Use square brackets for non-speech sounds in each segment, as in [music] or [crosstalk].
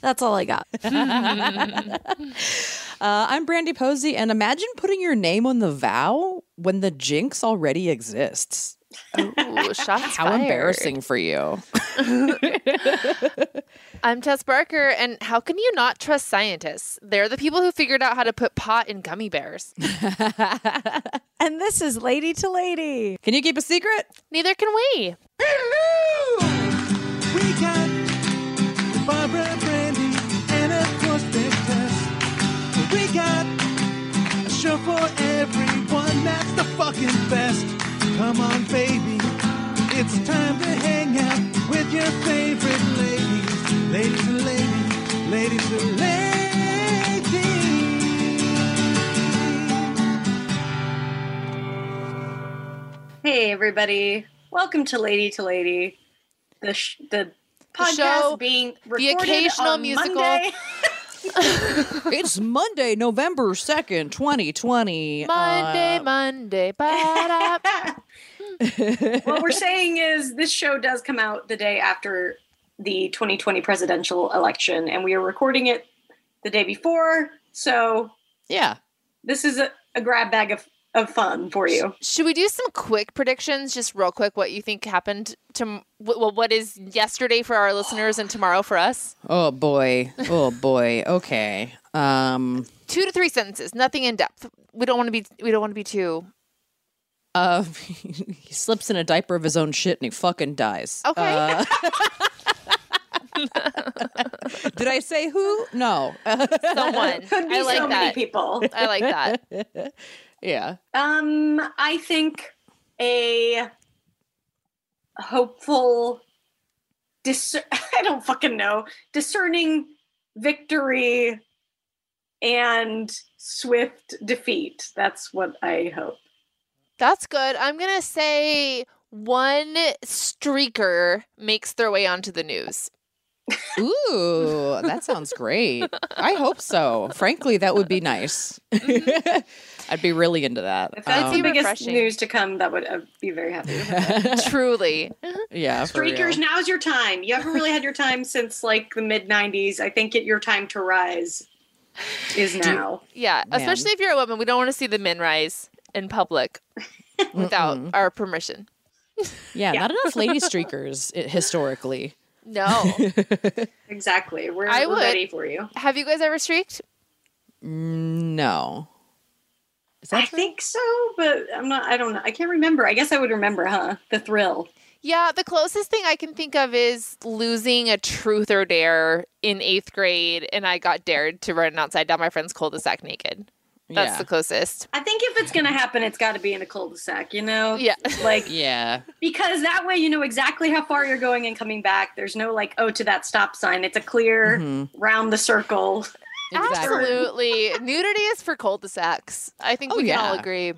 that's all I got. [laughs] Uh, I'm Brandy Posey, and imagine putting your name on the vow when the jinx already exists. Ooh, [laughs] shots How fired. embarrassing for you. [laughs] I'm Tess Barker, and how can you not trust scientists? They're the people who figured out how to put pot in gummy bears. and this is Lady to Lady. Can you keep a secret? Neither can we. We got Barbara show for everyone that's the fucking best. Come on, baby. It's time to hang out with your favorite ladies. Ladies to ladies, ladies to ladies. Hey, everybody. Welcome to Lady to Lady, the, sh- the podcast show, being the occasional on musical. Monday. [laughs] it's Monday, November 2nd, 2020. Monday, Uh, Monday, [laughs] what we're saying is this show does come out the day after the 2020 presidential election, and we are recording it the day before. So yeah. this is a, a grab bag of, of fun for you. Should we do some quick predictions, just real quick? What you think happened to well, what is yesterday for our listeners and tomorrow for us? Oh boy. Oh boy. Okay. Um Two to three sentences, nothing in depth. We don't want to be. We don't want to be too. uh [laughs] he slips in a diaper of his own shit and he fucking dies. Okay. Uh, [laughs] did I say who? No. [laughs] Someone. Could be I like so many that. people. I like that. Yeah. Um, I think a hopeful, dis- [laughs] I don't fucking know, discerning victory and swift defeat. That's what I hope. That's good. I'm gonna say one streaker makes their way onto the news. [laughs] Ooh, that sounds great. I hope so. Frankly, that would be nice. [laughs] I'd be really into that. If that's Um, the biggest refreshing. news to come, that would I'd be very happy. [laughs] Truly. yeah, for real. Streakers, now's your time. You haven't really had your time since like the mid '90s. I think it, your time to rise is now. Yeah. Man. Especially if you're a woman. We don't want to see the men rise in public [laughs] without our permission. Yeah, [laughs] Yeah. not enough lady streakers historically. No. Exactly. We're, I we're would. ready for you. Have you guys ever streaked? No. Is I true? think so, but I'm not. I don't know. I can't remember. I guess I would remember, huh? The thrill. Yeah, the closest thing I can think of is losing a truth or dare in eighth grade, and I got dared to run outside down my friend's cul-de-sac naked. That's yeah. the closest. I think if it's gonna happen, it's got to be in a cul-de-sac. You know? Yeah. Like yeah. because that way you know exactly how far you're going and coming back. There's no like, oh, to that stop sign. It's a clear Mhm. round the circle. Exactly. Absolutely. Nudity is for cul-de-sacs. I think Oh, we can all agree.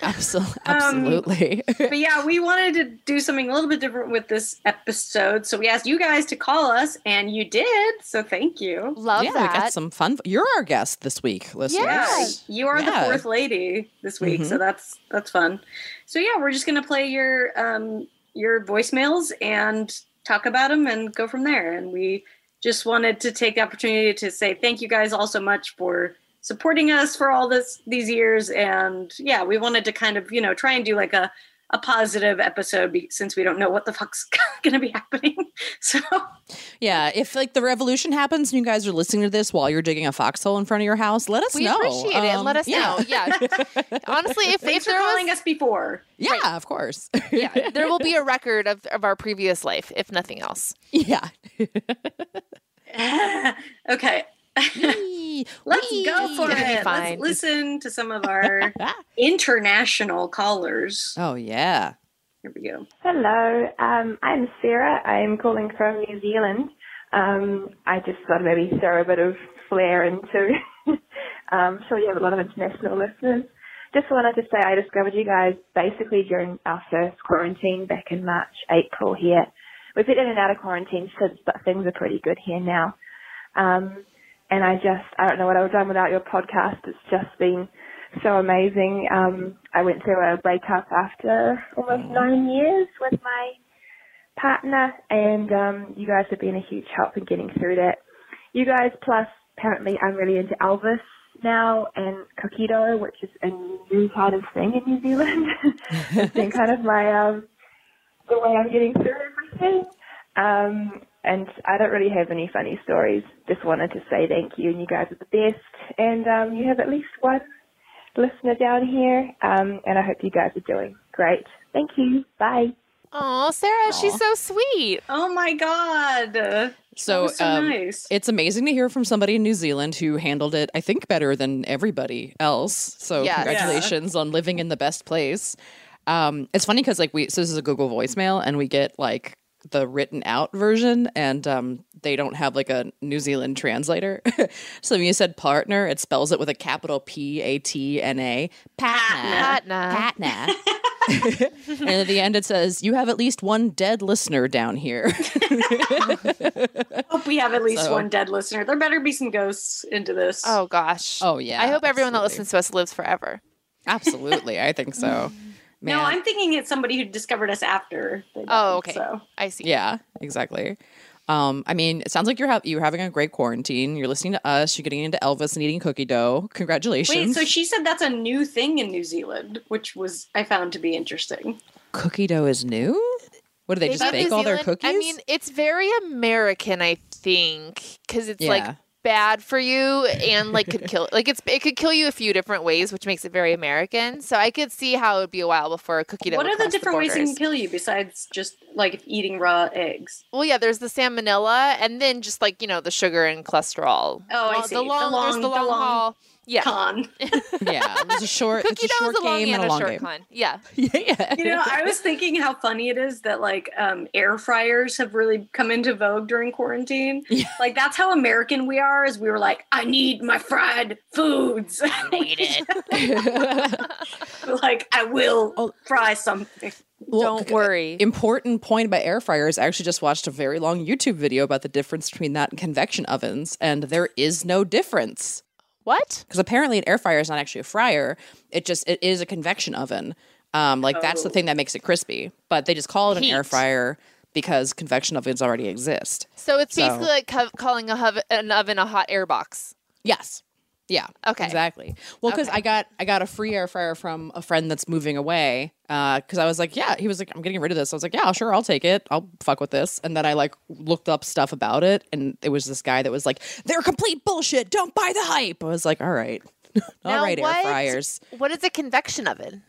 Absol- Um, absolutely. but yeah, we wanted to do something a little bit different with this episode. So we asked you guys to call us, and you did. So thank you. Love yeah, that. we got some fun. You're our guest this week, listeners. Yeah. you are Yeah. the fourth lady this week, so that's that's fun. So yeah, we're just gonna play your um your voicemails and talk about them and go from there. And we just wanted to take the opportunity to say thank you guys all so much for supporting us for all this these years. And yeah, we wanted to kind of you know try and do like a a positive episode be, since we don't know what the fuck's [laughs] gonna be happening. [laughs] So Yeah, if like the revolution happens and you guys are listening to this while you're digging a foxhole in front of your house, let us we know. appreciate it Um, let us yeah. know. Yeah. [laughs] Honestly, if, thanks if for there calling was us before. Yeah, of course. yeah, there will be a record of, of our previous life, if nothing else. yeah. okay. Wee. [laughs] Let's Wee. go for It'll be it. fine. Let's listen to some of our [laughs] international callers. Oh yeah. Here we go. Hello, um, I'm Sarah. I'm calling from New Zealand. Um, I just thought maybe throw a bit of flair into. [laughs] um, sure, you have a lot of international listeners. Just wanted to say I discovered you guys basically during our first quarantine back in March, April here. We've been in and out of quarantine since, but things are pretty good here now. Um, and I just, I don't know what I would have done without your podcast. It's just been so amazing. Um, I went through a breakup after almost nine years with my partner, and um, you guys have been a huge help in getting through that. You guys, plus apparently I'm really into Elvis now and dough, which is a new kind of thing in New Zealand. [laughs] it's been kind of my um, the way I'm getting through everything. Um, and I don't really have any funny stories. Just wanted to say thank you, and you guys are the best. And um, you have at least one listener down here, um, and I hope you guys are doing great. Thank you. Bye. Oh, Sarah, she's so sweet. Oh my god. So, so um, nice. it's amazing to hear from somebody in New Zealand who handled it, I think, better than everybody else. So, Yes. congratulations on living in the best place. Um, it's funny because, like, we so this is a Google voicemail, and we get like the written out version, and um, they don't have like a New Zealand translator. [laughs] so, when you said partner, it spells it with a capital P A T N A. Patna. Patna. Patna. and at the end, it says, You have at least one dead listener down here. I hope we have at least So- one dead listener. There better be some ghosts into this. Oh gosh. Oh, yeah, I hope everyone that listens to us lives forever. Absolutely. I think so. [laughs] Man. no, I'm thinking it's somebody who discovered us after. They died, Oh, okay. So I see. Yeah, exactly. Um, I mean, it sounds like you're ha- you're having a great quarantine. You're listening to us. You're getting into Elvis and eating cookie dough. Congratulations! wait, so she said that's a new thing in New Zealand, which was I found to be interesting. cookie dough is new. What do they just bake New all their cookies? I mean, it's very American, I think, because it's Yeah. like bad for you and like could kill like it's it could kill you a few different ways, which makes it very American. So I could see how it would be a while before a cookie dough. what are the different ways it can kill you besides just like eating raw eggs? Well, yeah, there's the salmonella, and then just like you know the sugar and cholesterol. Oh, I see. The The long, there's long- the the long, long haul. Yeah, Con. [laughs] yeah, it was a short. cookie it's a dough short is a long game and and a, a long short game. con. [laughs] Yeah, yeah, You know, I was thinking how funny it is that like um, air fryers have really come into vogue during quarantine. [laughs] Yeah. Like that's how American we are. Is we were like, I need my fried foods. I need it. like I will Oh. fry something. Well, Don't worry. Important point about air fryers. I actually just watched a very long YouTube video about the difference between that and convection ovens, and there is no difference. What? because apparently an air fryer is not actually a fryer. It just it is a convection oven. Um, like that's the Oh. thing that makes it crispy. But they just call it an air fryer because convection ovens already exist. So it's So- basically like co- calling a hov- an oven a hot air box. Yes. Yeah. Okay. Exactly. Well, because Okay. I got I got a free air fryer from a friend that's moving away. Uh, because I was like, yeah. He was like, I'm getting rid of this. I was like, yeah, sure, I'll take it. I'll fuck with this. And then I like looked up stuff about it, and it was this guy that was like, they're complete bullshit. Don't buy the hype. I was like, all right, [laughs] all Now right, air fryers. What is a convection oven?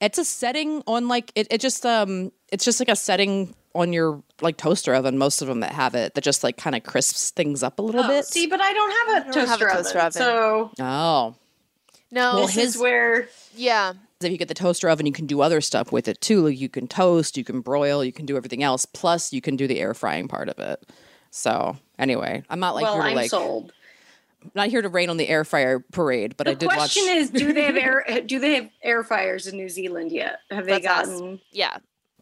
It's a setting on like it, it just um it's just like a setting on your like toaster oven, most of them that have it, that just like kind of crisps things up a little Oh, bit. see, but I don't have a, don't toaster, have a oven, toaster oven. So oh. No. Well, this his- is where yeah. If you get the toaster oven, you can do other stuff with it too. Like you can toast, you can broil, you can do everything else. Plus, you can do the air frying part of it. So anyway, I'm not like well, here to I'm like sold. Not here to rain on the air fryer parade, but The I did watch. The question is, do they have [laughs] air? Do they have air fryers in New Zealand yet? Have they Let's gotten? Yeah.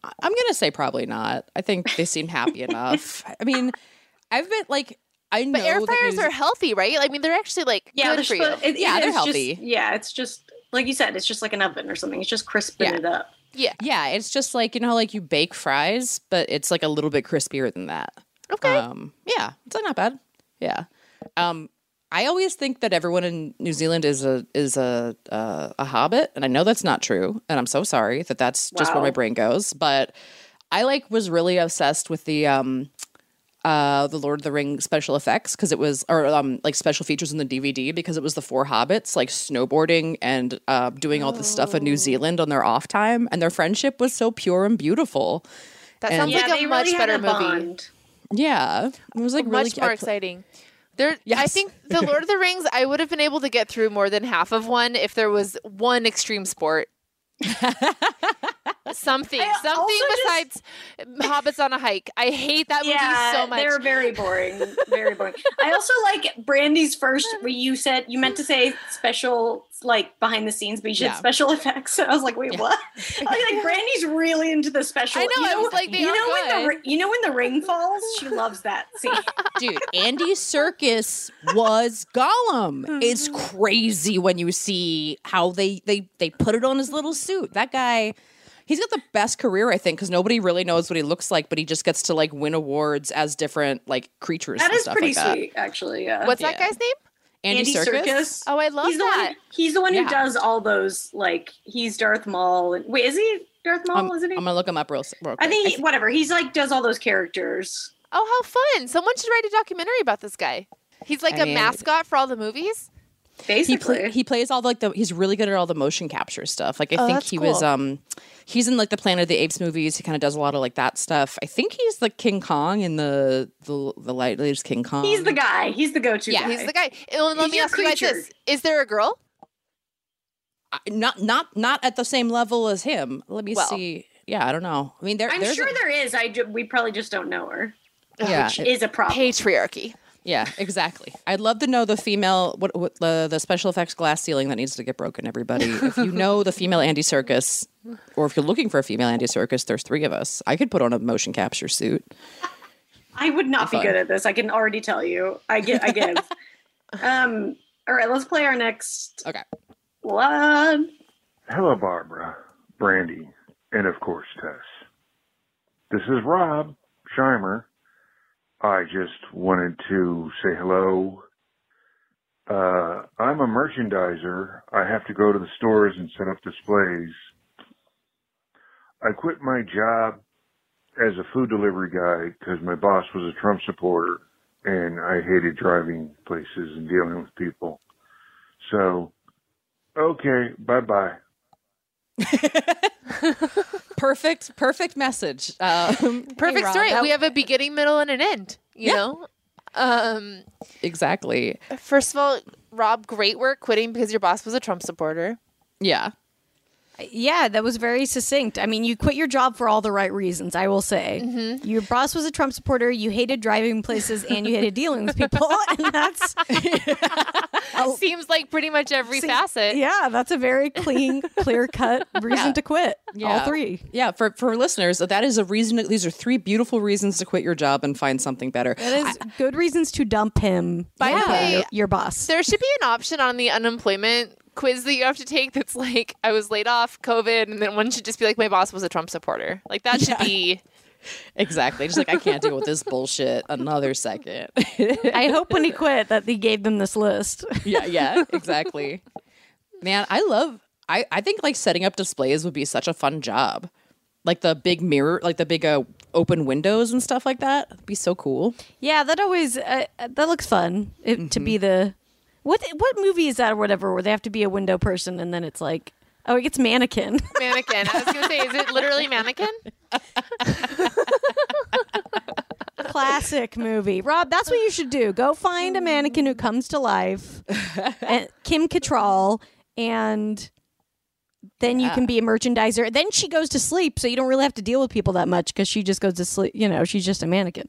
I'm gonna say probably not. I think they seem happy enough. [laughs] I mean, I've been like I know But air that fryers New are healthy, right? I mean, they're actually like Yeah, good they're for you. it- Yeah, it they're healthy. Just, yeah, it's just like you said, it's just like an oven or something. It's just crisping Yeah. it up. yeah. Yeah, it's just like you know, like you bake fries, but it's like a little bit crispier than that. Okay. Um, yeah, it's like not bad. Yeah. Um, I always think that everyone in New Zealand is a is a uh, a hobbit, and I know that's not true, and I'm so sorry that that's just where my brain goes. But I like was really obsessed with the um, uh, the Lord of the Ring special effects because it was or um like special features in the DVD because it was the four hobbits like snowboarding and uh, doing all this stuff in New Zealand on their off time, and their friendship was so pure and beautiful. that and- sounds Yeah, like they a much really better a movie. bond. Yeah, it was like really much more I- exciting. There, I think the Lord of the Rings. I would have been able to get through more than half of one if there was one extreme sport. Something, I something besides hobbits on a hike. I hate that movie so much. They're very boring. Very boring. I also like Brandy's first where you said you meant to say special like behind the scenes, but you said Yeah. special effects. And [laughs] I was like, wait, what? I was like Brandy's really into the special. I know, You I was like, they you know when the good. you know when the ring falls, she loves that scene. [laughs] Dude, Andy Serkis was Gollum. Hmm. It's crazy when you see how they they they put it on his little suit. That guy, he's got the best career, I think, because nobody really knows what he looks like, but he just gets to like win awards as different like creatures. That and is stuff pretty like that. actually. Yeah. What's that guy's name? Andy, Serkis. Oh, I love he's the that. one. He's the one Yeah. who does all those. Like he's Darth Maul. And, wait, is he Darth Maul? I'm, isn't he? I'm gonna look him up real, real quick. I think he, whatever. He's like does all those characters. Oh, how fun! Someone should write a documentary about this guy. He's like I a mean- mascot for all the movies. He play, he plays all the, like the he's really good at all the motion capture stuff. Like I Oh, think that's he was um he's in like the Planet of the Apes movies. He kind of does a lot of like that stuff. I think he's the King Kong in the the the light latest King Kong. he's the guy. He's the go-to. Yeah, guy. He's the guy. And let He's me your ask you guys this: Is there a girl? I- not not not at the same level as him. Let me Well. see. Yeah, I don't know. I mean, there, I'm sure a- there is. I ju- we probably just don't know her, yeah, which it- is a problem. Patriarchy. Yeah, exactly. I'd love to know the female what, what the the special effects glass ceiling that needs to get broken. Everybody, if you know the female Andy Serkis, or if you're looking for a female Andy Serkis, there's three of us. I could put on a motion capture suit. I would not be Fun. good at this. I can already tell you. I get. I give. [laughs] um. All right. Let's play our next Okay. one. Hello, Barbara, Brandy, and of course, Tess. This is Rob Scheimer. I just wanted to say hello. Uh, I'm a merchandiser. I have to go to the stores and set up displays. I quit my job as a food delivery guy because my boss was a Trump supporter and I hated driving places and dealing with people. So, okay, bye bye. [laughs] Perfect, perfect message. Um, [laughs] Perfect hey, Rob, story. that- we have a beginning, middle, and an end. You Yeah. know. Um. exactly. First of all, Rob, great work quitting because your boss was a Trump supporter. Yeah. Yeah, that was very succinct. I mean, you quit your job for all the right reasons, I will say. Mm-hmm. Your boss was a Trump supporter, you hated driving places, and you hated dealing with people. [laughs] And that's, [laughs] Seems like pretty much every See, facet. yeah, that's a very clean, [laughs] clear cut reason Yeah. to quit. All Yeah. three. Yeah, for for listeners, that is a reason. These are three beautiful reasons to quit your job and find something better. That is good reasons to dump him. By the way, your, your boss. There should be an option on the unemployment quiz that you have to take that's like, I was laid off, COVID, and then one should just be like, my boss was a Trump supporter. Like, that should be. [laughs] Exactly. Just like I can't deal with this bullshit another second. I [laughs] hope when he quit that he gave them this list. yeah, yeah, [laughs] exactly. Man, I love. I I think like setting up displays would be such a fun job. Like the big mirror, like the big uh, open windows and stuff like that. It'd be so cool. Yeah, that always uh, that looks fun it, to Mm-hmm. be the what what movie is that or whatever where they have to be a window person and then it's like oh it gets mannequin. [laughs] Mannequin. I was going to say, is it literally mannequin? [laughs] Classic movie. Rob, that's what you should do. Go find a mannequin who comes to life, [laughs] and Kim Cattrall, and then you can be a merchandiser. Then she goes to sleep, so you don't really have to deal with people that much because she just goes to sleep. You know, she's just a mannequin.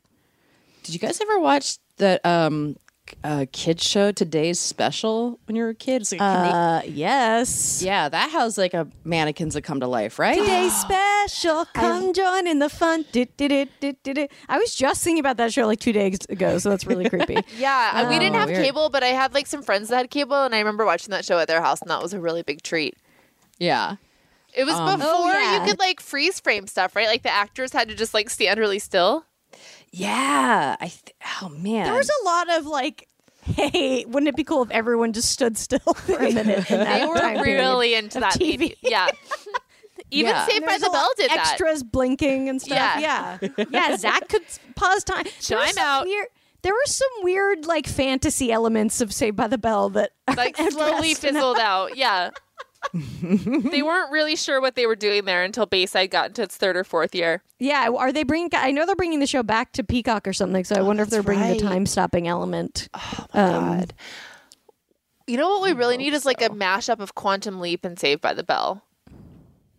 Did you guys ever watch that um uh kids show Today's Special when you were a kid? It's like a Uh, yes. yeah, that has like a mannequins that come to life, right? Today's special, come join in the fun. Did, did, did, did, did, did. I was just thinking about that show like two days ago, so that's really creepy. [laughs] Yeah, uh, we didn't Oh, have weird. cable, but I had like some friends that had cable, and I remember watching that show at their house, and that was a really big treat. Yeah. It was Um, before Oh, yeah. you could like freeze frame stuff, right? Like the actors had to just like stand really still. Yeah. I th- oh man. There was a lot of like, hey, wouldn't it be cool if everyone just stood still [laughs] for a minute? In that They were really into that. TV. Yeah. [laughs] Even Yeah. Saved by the Bell lot did that. extras blinking and stuff. Yeah, yeah. Zach could pause time. There Chime out. Weird, there were some weird like fantasy elements of Saved by the Bell that [laughs] Like slowly addressed in fizzled out. Yeah. They weren't really sure what they were doing there until Bayside got into its third or fourth year. Yeah, are they bringing? I know they're bringing the show back to Peacock or something. So I wonder if they're bringing right. the time stopping element. Oh my god. You know what we really need is like a mashup of Quantum Leap and Saved by the Bell.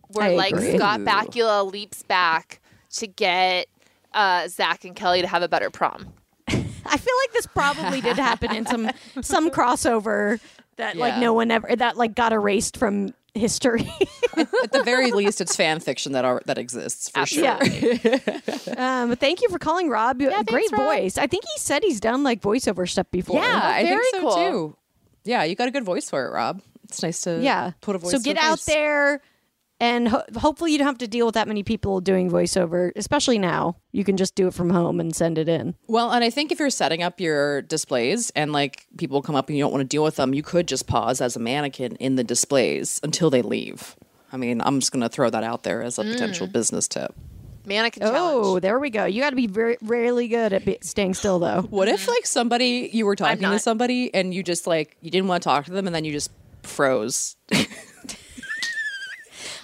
Where I like agree. Scott Bakula leaps back to get uh, Zach and Kelly to have a better prom. [laughs] I feel like this probably did happen in some some [laughs] crossover that like no one ever that like got erased from history. At the very [laughs] least, it's fan fiction that are that exists for sure. yeah. [laughs] um, but thank you for calling Rob. You- thanks, Great Rob. voice. I think he said he's done like voiceover stuff before. Yeah, I think so cool. too. Yeah, you got a good voice for it, Rob. It's nice to Yeah. put a voice. So get out face. there and ho- hopefully you don't have to deal with that many people doing voiceover, especially now. You can just do it from home and send it in. Well, and I think if you're setting up your displays and like people come up and you don't want to deal with them, you could just pause as a mannequin in the displays until they leave. I mean, I'm just going to throw that out there as a potential mm. business tip. Mannequin Oh, challenge. there we go. You got to be very really good at be- staying still though. What if mm-hmm. like somebody you were talking to somebody and you just like you didn't want to talk to them and then you just froze? [laughs]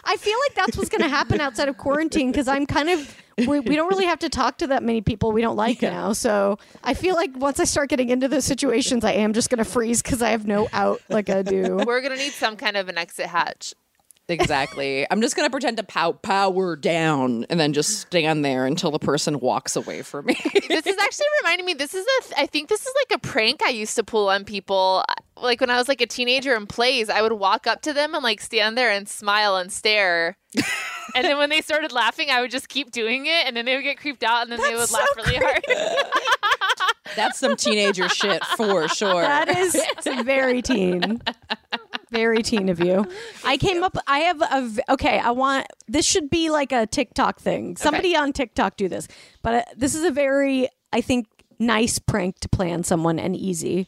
I feel like that's what's going to happen outside of quarantine because I'm kind of we, we don't really have to talk to that many people we don't like now. So I feel like once I start getting into those situations, I am just going to freeze because I have no out like I do. We're gonna need some kind of an exit hatch. Exactly. I'm just going to pretend to pow power down and then just stand there until the person walks away from me. this is actually reminding me. This is a. th- I think this is like a prank I used to pull on people. Like when I was like a teenager in plays, I would walk up to them and like stand there and smile and stare. and then when they started laughing, I would just keep doing it, and then they would get creeped out, and then they would That's laugh so really hard. That's some teenager shit for sure. That is [laughs] very teen. Very teen of you. [laughs] I came up. I have a. Okay, I want. This should be like a TikTok thing. Somebody on TikTok do this. But uh, this is a very, I think, nice prank to play on someone and easy.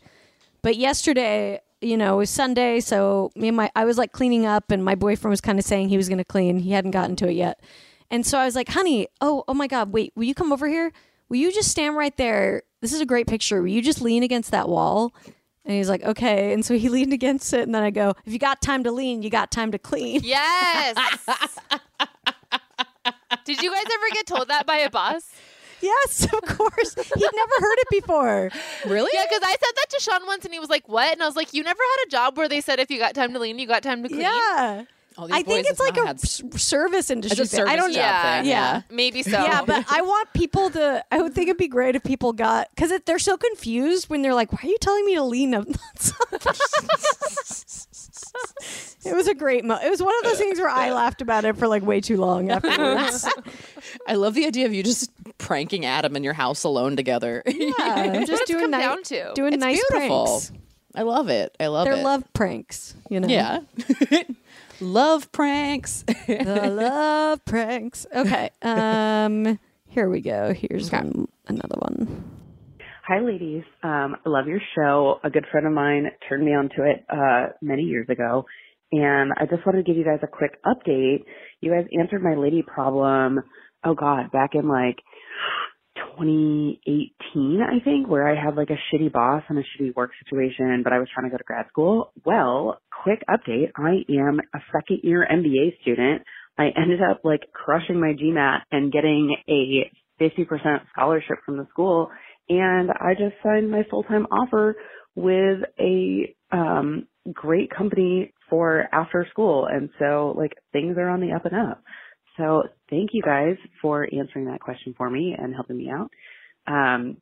But yesterday, you know, it was Sunday, so me and my I was like cleaning up, and my boyfriend was kind of saying he was going to clean. He hadn't gotten to it yet, and so I was like, "Honey, oh, oh my God, wait, will you come over here? Will you just stand right there? This is a great picture. Will you just lean against that wall?" And he's like, "Okay." And so he [laughs] leaned against it, and then I go, "If you got time to lean, you got time to clean." yes. [laughs] Did you guys ever get told that by a boss? yes, [laughs] of course. He'd never heard it before. really? Yeah, because I said that to Sean once, and he was like, "What?" And I was like, "You never had a job where they said if you got time to lean, you got time to clean." Yeah. All these I think boys it's have like not a had s- s- service industry. It's a thing. I service don't job Yeah. thing. Yeah. maybe so. Yeah, but [laughs] I want people to. I would think it'd be great if people got because they're so confused when they're like, "Why are you telling me to lean on something?" [laughs] it was a great. Mo- it was one of those things where I laughed about it for like way too long [laughs] afterwards. I love the idea of you just pranking Adam in your house alone together. yeah, I'm just it's doing come nice, down to. doing It's nice beautiful. pranks. I love it. I love it. They're it. love pranks, you know. Yeah. Love pranks. the love pranks. Okay. Um. Here we go. Here's one. Another one. Hi, ladies. Um, I love your show. A good friend of mine turned me onto it uh, many years ago, and I just wanted to give you guys a quick update. You guys answered my lady problem. Oh God, back in like 2018, I think, where I had like a shitty boss and a shitty work situation, but I was trying to go to grad school. Well, quick update. I am a second year MBA student. I ended up like crushing my GMAT and getting a 50% scholarship from the school. And I just signed my full-time offer with a, um, great company for after school. And so like things are on the up and up. So thank you guys for answering that question for me and helping me out. Um,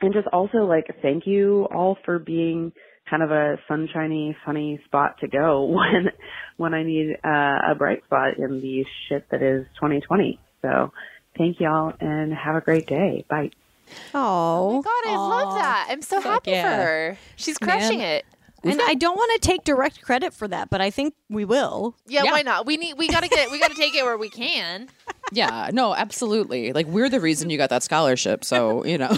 and just also like thank you all for being kind of a sunshiny, funny spot to go [laughs] when when I need uh, a bright spot in the shit that is 2020. So thank y'all and have a great day. Bye. Oh. my God, I love that. I'm so happy yeah. for her. She's crushing Man. it. And I don't want to take direct credit for that, but I think we will. Yeah, Yeah. why not? We need. We gotta get. We gotta take it where we can. [laughs] yeah. No, absolutely. Like we're the reason you got that scholarship. So, [laughs] you know.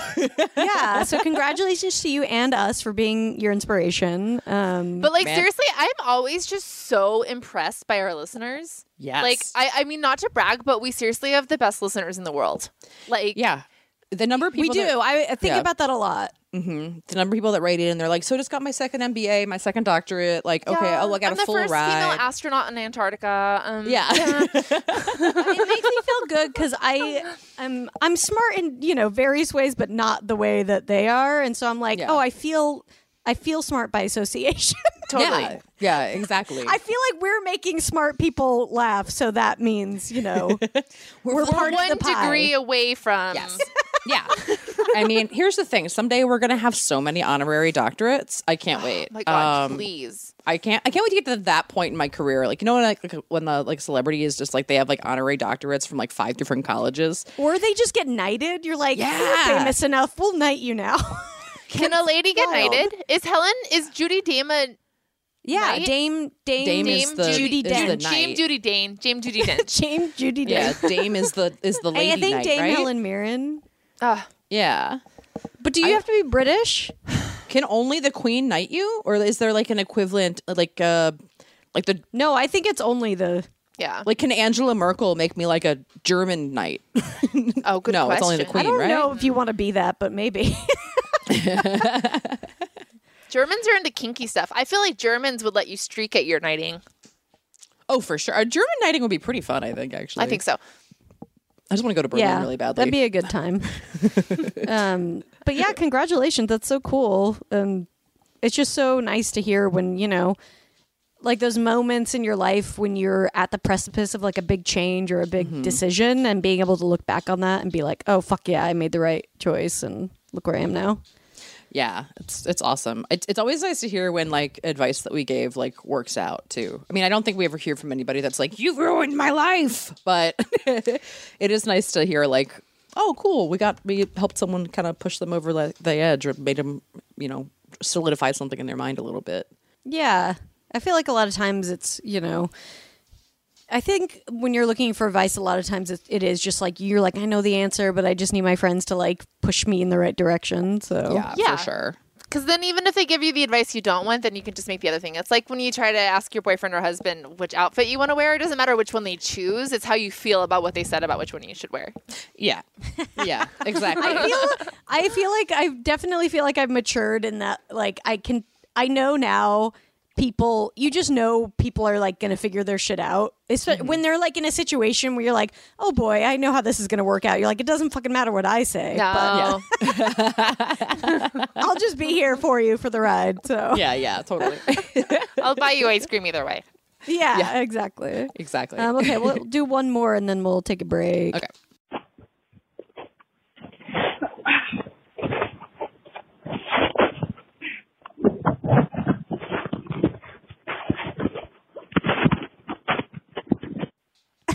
Yeah. So congratulations to you and us for being your inspiration. Um, But like Man. seriously, I'm always just so impressed by our listeners. yes. Like I, I mean, not to brag, but we seriously have the best listeners in the world. Like yeah. The number of people. we do. that- I, I think Yeah. about that a lot. The number of people that write in and they're like, so I just got my second MBA, my second doctorate. Like, okay, Yeah, oh, I got I'm a the full first ride. female astronaut in Antarctica. Um, yeah. [laughs] [laughs] it makes me feel good because I I'm I'm smart in you know various ways, but not the way that they are, and so I'm like, Yeah. oh, I feel I feel smart by association. [laughs] totally. yeah. Yeah, exactly. I feel like we're making smart people laugh, so that means you know we're, part One of the pie. degree away from. Yes. Yeah. I mean, here's the thing. Someday we're gonna have so many honorary doctorates. I can't [gasps] wait. Oh my God, Um, please. I can't. I can't wait to get to that point in my career. Like you know, when like when the like celebrity is just like they have like honorary doctorates from like five different colleges. Or they just get knighted. You're like, Yeah. you're famous enough. We'll knight you now. [laughs] Can a lady get wild. knighted? Is Helen, is Judy Dame a yeah, Knight? Dame Dame, Dame is Dame the Judy is the Dench. Dame knight. Judy Dane? Dame Judy [laughs] Dench. Dame Judy Dame. Yeah, Dame is the is the lady I think knight, Dame right? Helen Mirren. Ah, Yeah. But do you have to be British? [sighs] Can only the queen knight you, or is there like an equivalent, like uh, like the No, I think it's only the. yeah. like can Angela Merkel make me like a German knight? [laughs] oh, good no, question. it's only the Queen, right? I queen, don't right? know if you want to be that, but maybe. [laughs] [laughs] Germans are into kinky stuff. I feel like Germans would let you streak at your knighting. Oh, for sure. A German knighting would be pretty fun. I think actually. I think so. I just want to go to Berlin yeah, really badly. that'd be a good time. [laughs] um, but yeah, congratulations. That's so cool. Um, it's just so nice to hear when you know, like those moments in your life when you're at the precipice of like a big change or a big Mm-hmm. decision, and being able to look back on that and be like, "Oh fuck yeah, I made the right choice," and look where I am now. Yeah, it's it's awesome. It's it's always nice to hear when like advice that we gave like works out too. I mean, I don't think we ever hear from anybody that's like "You've ruined my life, but [laughs] it is nice to hear like, oh, cool, we got we helped someone kind of push them over the, the edge or made them, you know, solidify something in their mind a little bit. Yeah. I feel like a lot of times it's, you know, I think when you're looking for advice, a lot of times it, it is just like, you're like, I know the answer, but I just need my friends to like push me in the right direction. So, Yeah, Yeah. for sure. Because then, even if they give you the advice you don't want, then you can just make the other thing. It's like when you try to ask your boyfriend or husband which outfit you want to wear. It doesn't matter which one they choose. It's how you feel about what they said about which one you should wear. Yeah, yeah, [laughs] exactly. I feel, I feel like I definitely feel like I've matured in that, like, I can, I know now people, you just know people are like going to figure their shit out. Espe- When they're like in a situation where you're like, oh boy, I know how this is going to work out. You're like, it doesn't fucking matter what I say. No. But [laughs] I'll just be here for you for the ride. So, yeah, yeah, totally, [laughs] I'll buy you ice cream either way. yeah, exactly. exactly. Um, okay, we'll do one more and then we'll take a break. Okay.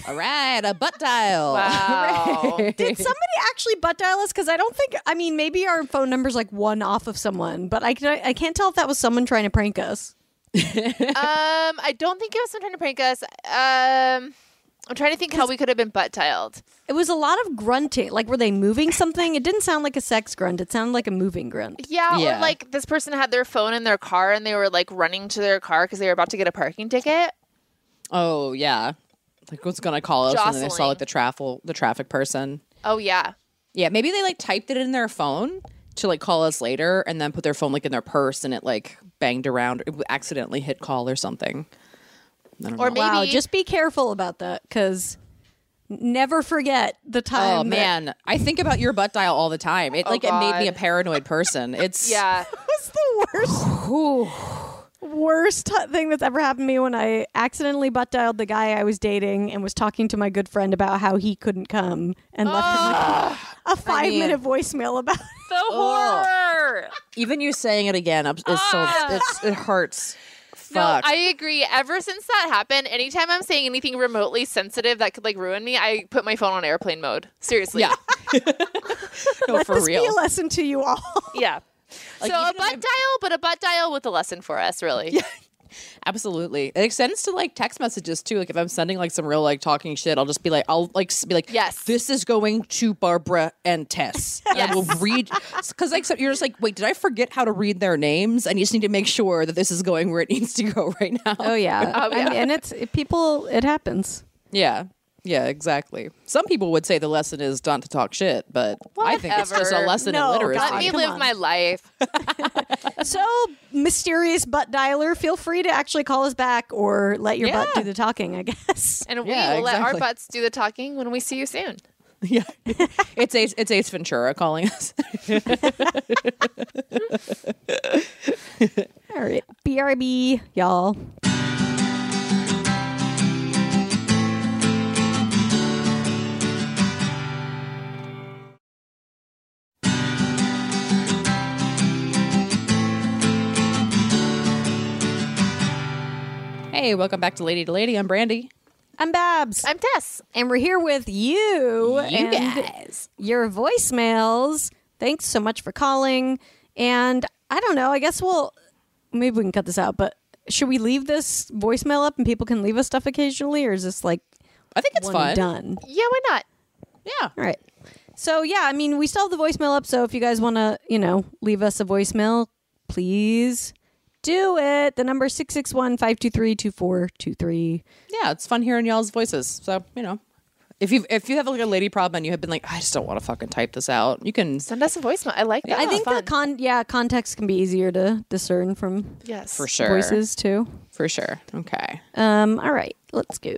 All right, a butt dial. Wow. [laughs] Did somebody actually butt dial us? Because I don't think. I mean, maybe our phone number's like one off of someone, but I can, I can't tell if that was someone trying to prank us. [laughs] um, I don't think it was someone trying to prank us. Um, I'm trying to think how we could have been butt tiled. It was a lot of grunting. Like, were they moving something? It didn't sound like a sex grunt. It sounded like a moving grunt. Yeah, Yeah. or like this person had their phone in their car and they were like running to their car because they were about to get a parking ticket. Oh yeah, like what's gonna call us? And then they saw like the traffic, the traffic person. Oh yeah. Yeah, maybe they like typed it in their phone to like call us later, and then put their phone like in their purse, and it like banged around, it accidentally hit call or something. I don't Or know. maybe Wow, just be careful about that because never forget the oh, time. Oh that- man, I think about your butt dial all the time. It Oh, like it made me a paranoid person. [laughs] It's yeah. [laughs] was the worst. Worst t- thing that's ever happened to me when I accidentally butt dialed the guy I was dating and was talking to my good friend about how he couldn't come and left him like, a five mean- minute voicemail about [laughs] The horror. even you saying it again is so it's, it hurts. No, Fuck. I agree. Ever since that happened, anytime I'm saying anything remotely sensitive that could like ruin me, I put my phone on airplane mode. Seriously. yeah. [laughs] [laughs] no, Let for this real. be a lesson to you all. Yeah. Like, so a butt I'm- dial, but a butt dial with a lesson for us, really. [laughs] Absolutely. It extends to like text messages too. Like if I'm sending like some real like talking shit, I'll just be like, I'll like be like, Yes. this is going to Barbara and Tess. [laughs] And I will read [laughs] because like so you're just like, wait, did I forget how to read their names? And you just need to make sure that this is going where it needs to go right now. Oh yeah, Oh, I yeah. mean, and it's it, people. It happens. Yeah. Yeah, exactly. Some people would say the lesson is not to talk shit, but I think it's just a lesson No, in literacy. God, Let me come live on. my life. [laughs] So, mysterious butt dialer, feel free to actually call us back or let your butt do the talking, I guess. And we Yeah, will let our butts do the talking when we see you soon. [laughs] yeah, it's Ace. It's Ace Ventura calling us. [laughs] All right. BRB, y'all. Hey, welcome back to Lady to Lady. I'm Brandy. I'm Babs. I'm Tess. and we're here with you, and guys. your voicemails. Thanks so much for calling. And I don't know, I guess we'll maybe we can cut this out, but should we leave this voicemail up and people can leave us stuff occasionally, or is this like I think it's one fun. done? Yeah, why not? Yeah. All right. So yeah, I mean, we still have the voicemail up. So if you guys want to, you know, leave us a voicemail, please do it. The number 661-523-2423. Yeah, it's fun hearing y'all's voices. So you know, if you if you have like a lady problem and you have been like, I just don't want to fucking type this out, you can Send us a voicemail. I like that. I think fun. the con yeah context can be easier to discern from yes. for sure, voices too. for sure. Okay. Um. All right, let's go.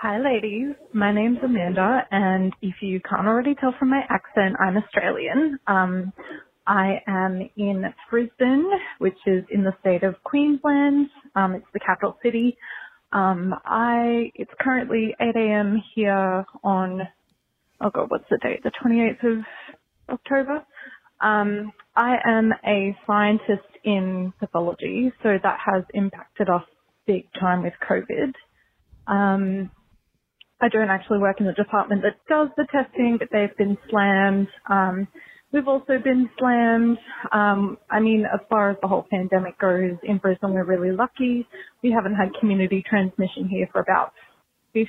Hi, ladies. My name's Amanda, and if you can't already tell from my accent, I'm Australian. Um, I am in Brisbane, which is in the state of Queensland. Um, it's the capital city. Um, I it's currently 8 a.m. here on oh god, what's the date? The 28th of October. Um, I am a scientist in pathology, so that has impacted us big time with COVID. Um, I don't actually work in the department that does the testing, but they've been slammed. Um, we've also been slammed. Um, I mean, as far as the whole pandemic goes, in Brisbane we're really lucky. We haven't had community transmission here for about 50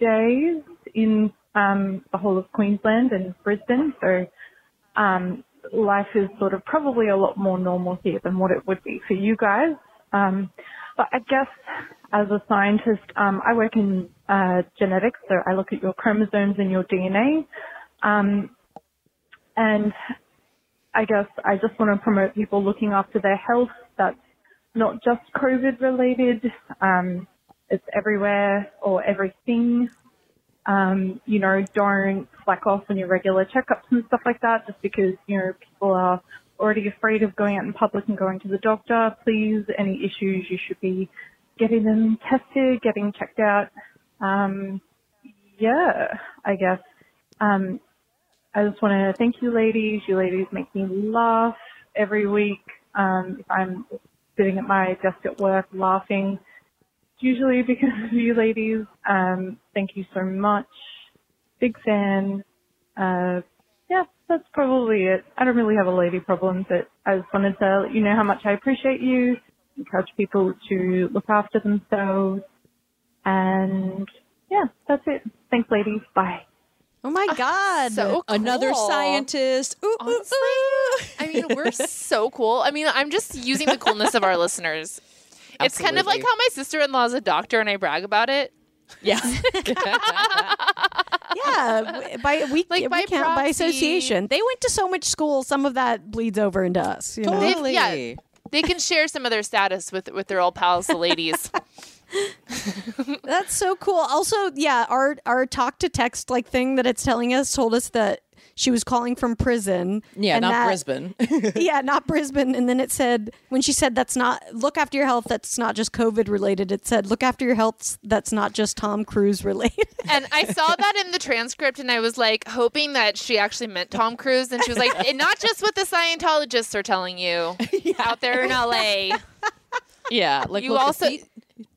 days in um, the whole of Queensland and Brisbane. So um, life is sort of probably a lot more normal here than what it would be for you guys. Um, but I guess as a scientist, um, I work in uh, genetics, so I look at your chromosomes and your DNA. Um, and I guess I just want to promote people looking after their health. That's not just COVID related. Um, it's everywhere or everything. Um, you know, don't slack off on your regular checkups and stuff like that just because, you know, people are already afraid of going out in public and going to the doctor. Please, any issues, you should be getting them tested, getting checked out. Um, yeah, I guess. Um, I just want to thank you ladies. You ladies make me laugh every week. Um, if I'm sitting at my desk at work laughing, it's usually because of you ladies. Um, thank you so much. Big fan. Uh, yeah, that's probably it. I don't really have a lady problem, but I just wanted to let you know how much I appreciate you. Encourage people to look after themselves. And yeah, that's it. Thanks ladies. Bye. Oh my ah, God! So Another cool. scientist. Ooh, ooh, Honestly, ooh. I mean, we're so cool. I mean, I'm just using the coolness of our [laughs] listeners. It's kind of like how my sister-in-law is a doctor and I brag about it. Yeah. [laughs] yeah, by we, Like, we by count by association. They went to so much school. Some of that bleeds over into us. You know? They've- totally. yeah. They can share some of their status with with their old pals, the ladies. [laughs] [laughs] That's so cool. Also, yeah, our our talk to text like thing that it's telling us told us that she was calling from prison. Yeah, and not that- Brisbane. [laughs] yeah, not Brisbane. And then it said when she said that's not look after your health. That's not just COVID related. It said look after your health. That's not just Tom Cruise related. [laughs] And I saw that in the transcript, and I was like hoping that she actually meant Tom Cruise. And she was like, "And not just what the Scientologists are telling you out there in LA. yeah, like You look, also- the-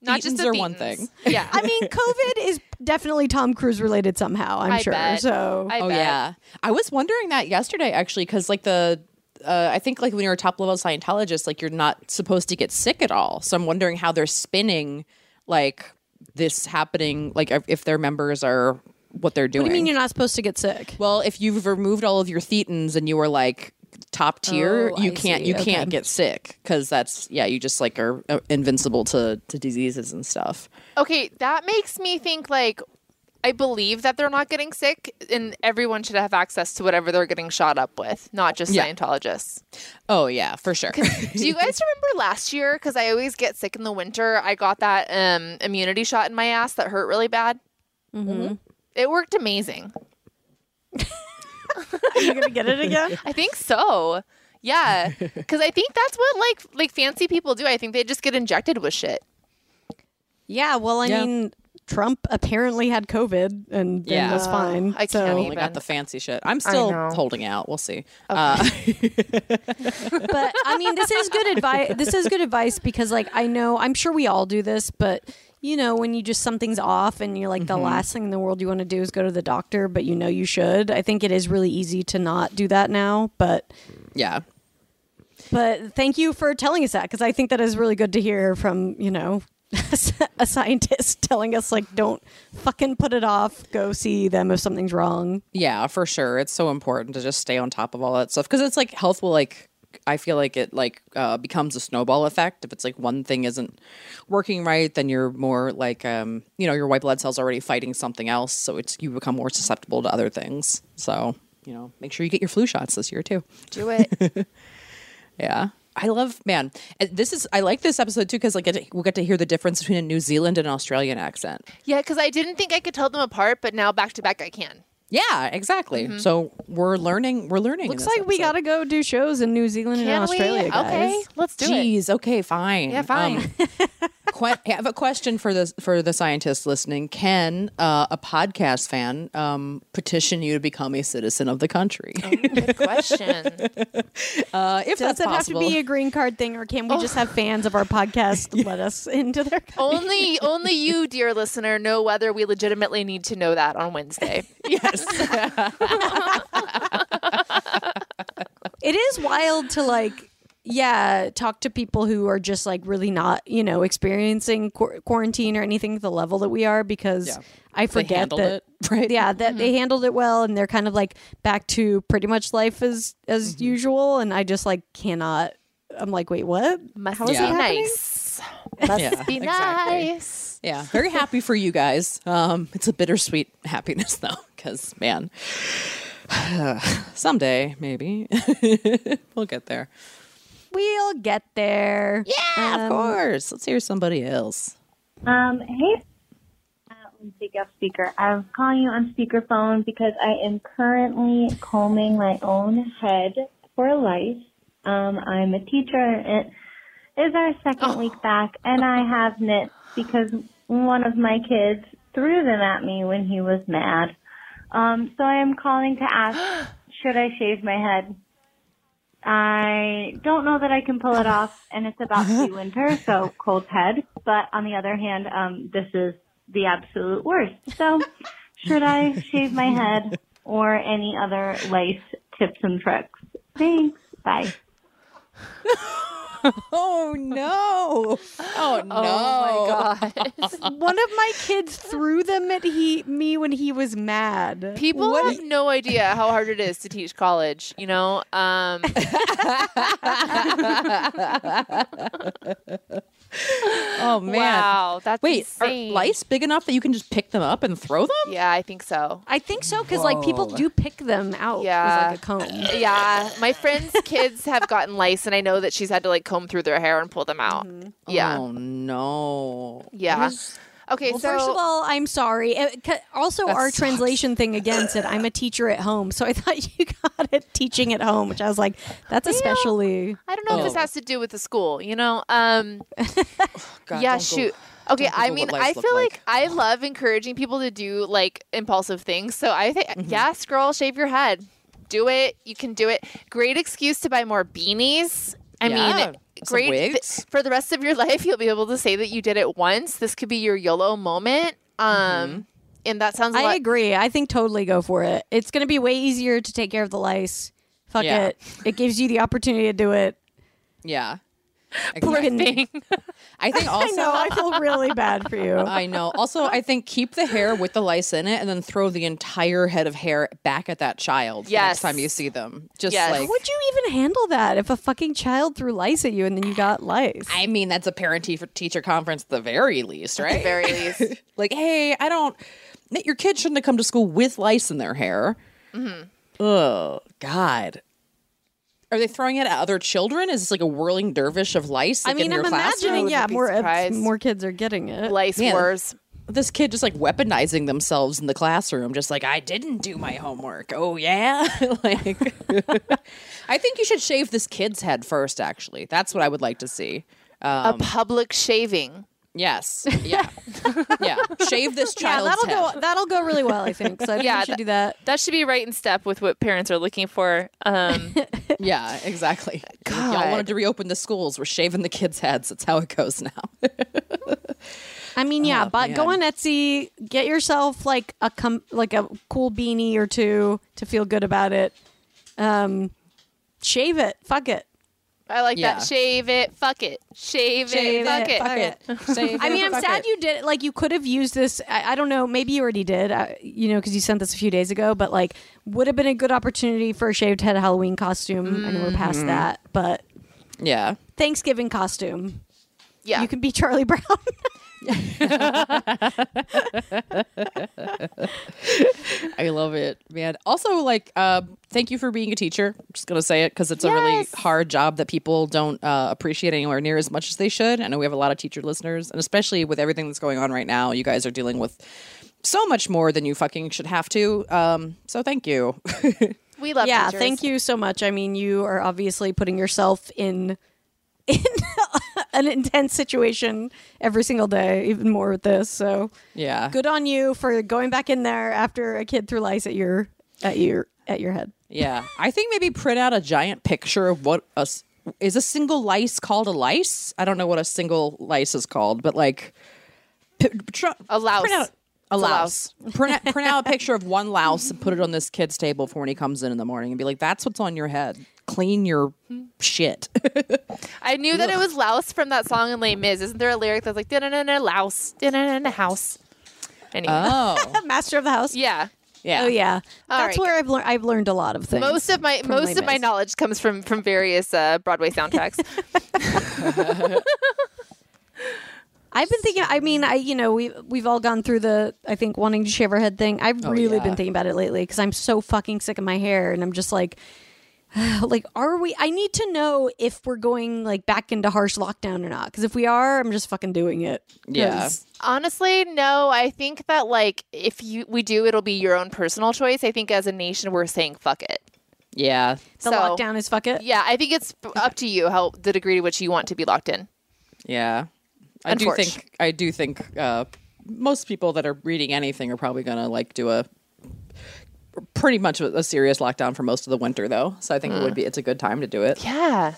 Not just Thetans the are one thing. Yeah. I mean, COVID is definitely Tom Cruise related somehow. I'm I sure. bet. So I oh bet. yeah, I was wondering that yesterday actually because like the. Uh, I think like when you're a top level Scientologist, like you're not supposed to get sick at all. So I'm wondering how they're spinning like this happening, like if- if their members are what they're doing. what do you mean you're not supposed to get sick? Well, if you've removed all of your thetans and you were like top tier, Oh, you I can't see. you Okay. can't get sick because that's yeah, you just like are uh, invincible to to diseases and stuff. Okay, that makes me think like I believe that they're not getting sick, and everyone should have access to whatever they're getting shot up with, not just Yeah. Scientologists. Oh yeah, for sure. Do you guys [laughs] remember last year? Because I always get sick in the winter. I got that um, immunity shot in my ass that hurt really bad. Mm-hmm. It worked amazing. [laughs] [laughs] Are you gonna get it again? I think so. Yeah, [laughs] because I think that's what like like fancy people do. I think they just get injected with shit. Yeah. Well, I Yeah. mean, Trump apparently had COVID and then Yeah. was fine. I so can't Only got the fancy shit. I'm still holding out. We'll see. Uh, [laughs] but I mean, this is good advice. This is good advice because, like, I know, I'm sure we all do this, but you know, when you just something's off and you're like, the mm-hmm. last thing in the world you want to do is go to the doctor, but you know you should. I think it is really easy to not do that now. But, yeah. but thank you for telling us that because I think that is really good to hear from you know. [laughs] a scientist [laughs] telling us like don't fucking put it off go see them if something's wrong Yeah, for sure. It's so important to just stay on top of all that stuff because it's like health will like. I feel like it like uh, becomes a snowball effect. If it's like one thing isn't working right, then you're more like um, you know your white blood cells already fighting something else, so it's you become more susceptible to other things. So you know, make sure you get your flu shots this year too. Do it. [laughs] Yeah. I love man. This is I like this episode too because like we'll get to hear the difference between a New Zealand and Australian accent. yeah, because I didn't think I could tell them apart, but now back to back I can. Yeah, exactly. So we're learning. We're learning. looks this like we gotta go do shows in new zealand and Can australia we? guys Okay, let's do it. Jeez. Okay. Fine. Yeah, fine. Um, que- [laughs] I have a question for the for the scientists listening. Can uh, a podcast fan um, petition you to become a citizen of the country? Good question. [laughs] Uh, if Does that's it have to be a green card thing, or can we just have fans of our podcast [laughs] let us into their? country? only only you, dear listener, know whether we legitimately need to know that on Wednesday. [laughs] yes. It is wild to like, yeah, talk to people who are just like really not, you know, experiencing qu- quarantine or anything the level that we are because Yeah. I forget handled that. it, [laughs] right? Yeah, that they handled it well, and they're kind of like back to pretty much life as as Mm-hmm. usual, and I just like cannot. I'm like, wait, what? Must How be is it happening? nice. [laughs] Must Yeah, Be exactly. nice. Yeah, very happy for you guys. Um, it's a bittersweet happiness though, because man, [sighs] someday maybe [laughs] we'll get there. We'll get there. Yeah, of Um, course. Let's hear somebody else. Um, hey, uh, let me take off speaker. I'm calling you on speakerphone because I am currently combing my own head for lice. Um, I'm a teacher and it is our second week back and I have nits because one of my kids threw them at me when he was mad. Um, so I am calling to ask, [gasps] should I shave my head? I don't know that I can pull it off, and it's about to be [laughs] winter, so cold head. But on the other hand, um, this is the absolute worst. So, should I shave my head or any other lice tips and tricks? Thanks. Bye. [laughs] [laughs] Oh no! Oh no! [laughs] Oh my god. [laughs] One of my kids threw them at he me when he was mad. People have no idea how hard it is to teach college, you know? Um [laughs] Oh man! Wow, that's Wait, insane. are lice big enough that you can just pick them up and throw them? Yeah, I think so. I think so because like people do pick them out Yeah. with like a comb. [laughs] Yeah, my friends' [laughs] kids have gotten lice, and I know that she's had to like comb through their hair and pull them out. Mm-hmm. Yeah, Oh no! yeah. What is- Okay, Well, so first of all, I'm sorry. Uh, Also, our sucks. translation thing again said I'm a teacher at home, so I [laughs] thought you got it teaching at home, which I was like, that's especially. I don't know if this Oh. has to do with the school. You know, um, [laughs] God, yeah, don't go- shoot. Okay, I mean, I feel like. like I love encouraging people to do like impulsive things. So I think, Mm-hmm. yes, girl, shave your head. Do it. You can do it. Great excuse to buy more beanies. I Yeah, mean, some great th- wigs. for the rest of your [laughs] life. You'll be able to say that you did it once. This could be your YOLO moment. Um, Mm-hmm. and that sounds. a I lot- agree. I think totally go for it. It's going to be way easier to take care of the lice. Fuck Yeah. it. It gives you the opportunity to do it. Yeah. [laughs] Poor thing. [laughs] I think [laughs] I also. know. I feel really bad for you. I know. Also, I think keep the hair with the lice in it, and then throw the entire head of hair back at that child the Yes. next time you see them. Just Yes. like How would you even handle that if a fucking child threw lice at you and then you got lice? I mean, that's a parent teacher conference at the very least, right? The very least. like, hey, I don't. your kid shouldn't have come to school with lice in their hair. Mhm. Oh God. Are they throwing it at other children? Is this like a whirling dervish of lice? I like, mean, in I'm your classroom? imagining, yeah, more surprised. more kids are getting it. Lice Man. wars. This kid just like weaponizing themselves in the classroom, just like I didn't do my homework. Oh yeah, [laughs] like [laughs] I think you should shave this kid's head first. Actually, that's what I would like to see. a Um, public shaving. Yes, yeah, yeah. Shave this [laughs] Yeah, child's that'll head. go. That'll go really well. I think. So I think Yeah, we should that- do that. That should be right in step with what parents are looking for. Um, [laughs] Yeah, exactly. If Y'all wanted to reopen the schools. We're shaving the kids' heads. That's how it goes now. [laughs] I mean, yeah, Oh, but go on. Etsy, get yourself like a com- like a cool beanie or two to feel good about it. Um, shave it. Fuck it. I like Yeah. that. Shave it. Fuck it. Shave, Shave it. Fuck it. Fuck [laughs] it. Shave I mean, I'm fuck sad it. you did. It. Like, you could have used this. I, I don't know. Maybe you already did. Uh, you know, because you sent this a few days ago. But like, would have been a good opportunity for a shaved head Halloween costume. I know we're past that, but Yeah. Thanksgiving costume. Yeah. You can be Charlie Brown. [laughs] [laughs] I love it, man. Also, like, uh, thank you for being a teacher. I'm just gonna say it because it's a really hard job that people don't uh, appreciate anywhere near as much as they should. I know we have a lot of teacher listeners, and especially with everything that's going on right now, you guys are dealing with so much more than you fucking should have to. Um, so thank you. [laughs] we love yeah, teachers. thank you so much. I mean, you are obviously putting yourself in [laughs] in [laughs] an intense situation every single day, even more with this. So yeah, good on you for going back in there after a kid threw lice at your at your at your head. yeah. I think maybe print out a giant picture of what a is a single lice called a lice. I don't know what a single lice is called, but like. P- tr- A louse. Print out a It's a louse. [laughs] print, out, print out a picture of one louse and put it on this kid's table for when he comes in in the morning and be like, "That's what's on your head. Clean your shit." [laughs] I knew that it was Louse from that song in Les Mis. Isn't there a lyric that's like "da na na Louse, da na na house"? Anyway, oh, [laughs] Master of the house. yeah. yeah. Oh yeah, All that's right. where I've learned. I've learned a lot of things. Most of my most of my knowledge comes from from various uh, Broadway soundtracks. I've been thinking. I mean, I you know we we've all gone through the I think wanting to shave our head thing. I've Oh, really yeah. been thinking about it lately because I'm so fucking sick of my hair, and I'm just like, [sighs] like, are we? I need to know if we're going like back into harsh lockdown or not. Because if we are, I'm just fucking doing it. Yeah. 'Cause- Honestly, no. I think that like if you we do, it'll be your own personal choice. I think as a nation, we're saying fuck it. Yeah. The So- lockdown is fuck it. Yeah, I think it's up to you how the degree to which you want to be locked in. Yeah. I do think I do think uh, most people that are reading anything are probably gonna like do a pretty much a, a serious lockdown for most of the winter though. So I think it would be it's a good time to do it. Yeah,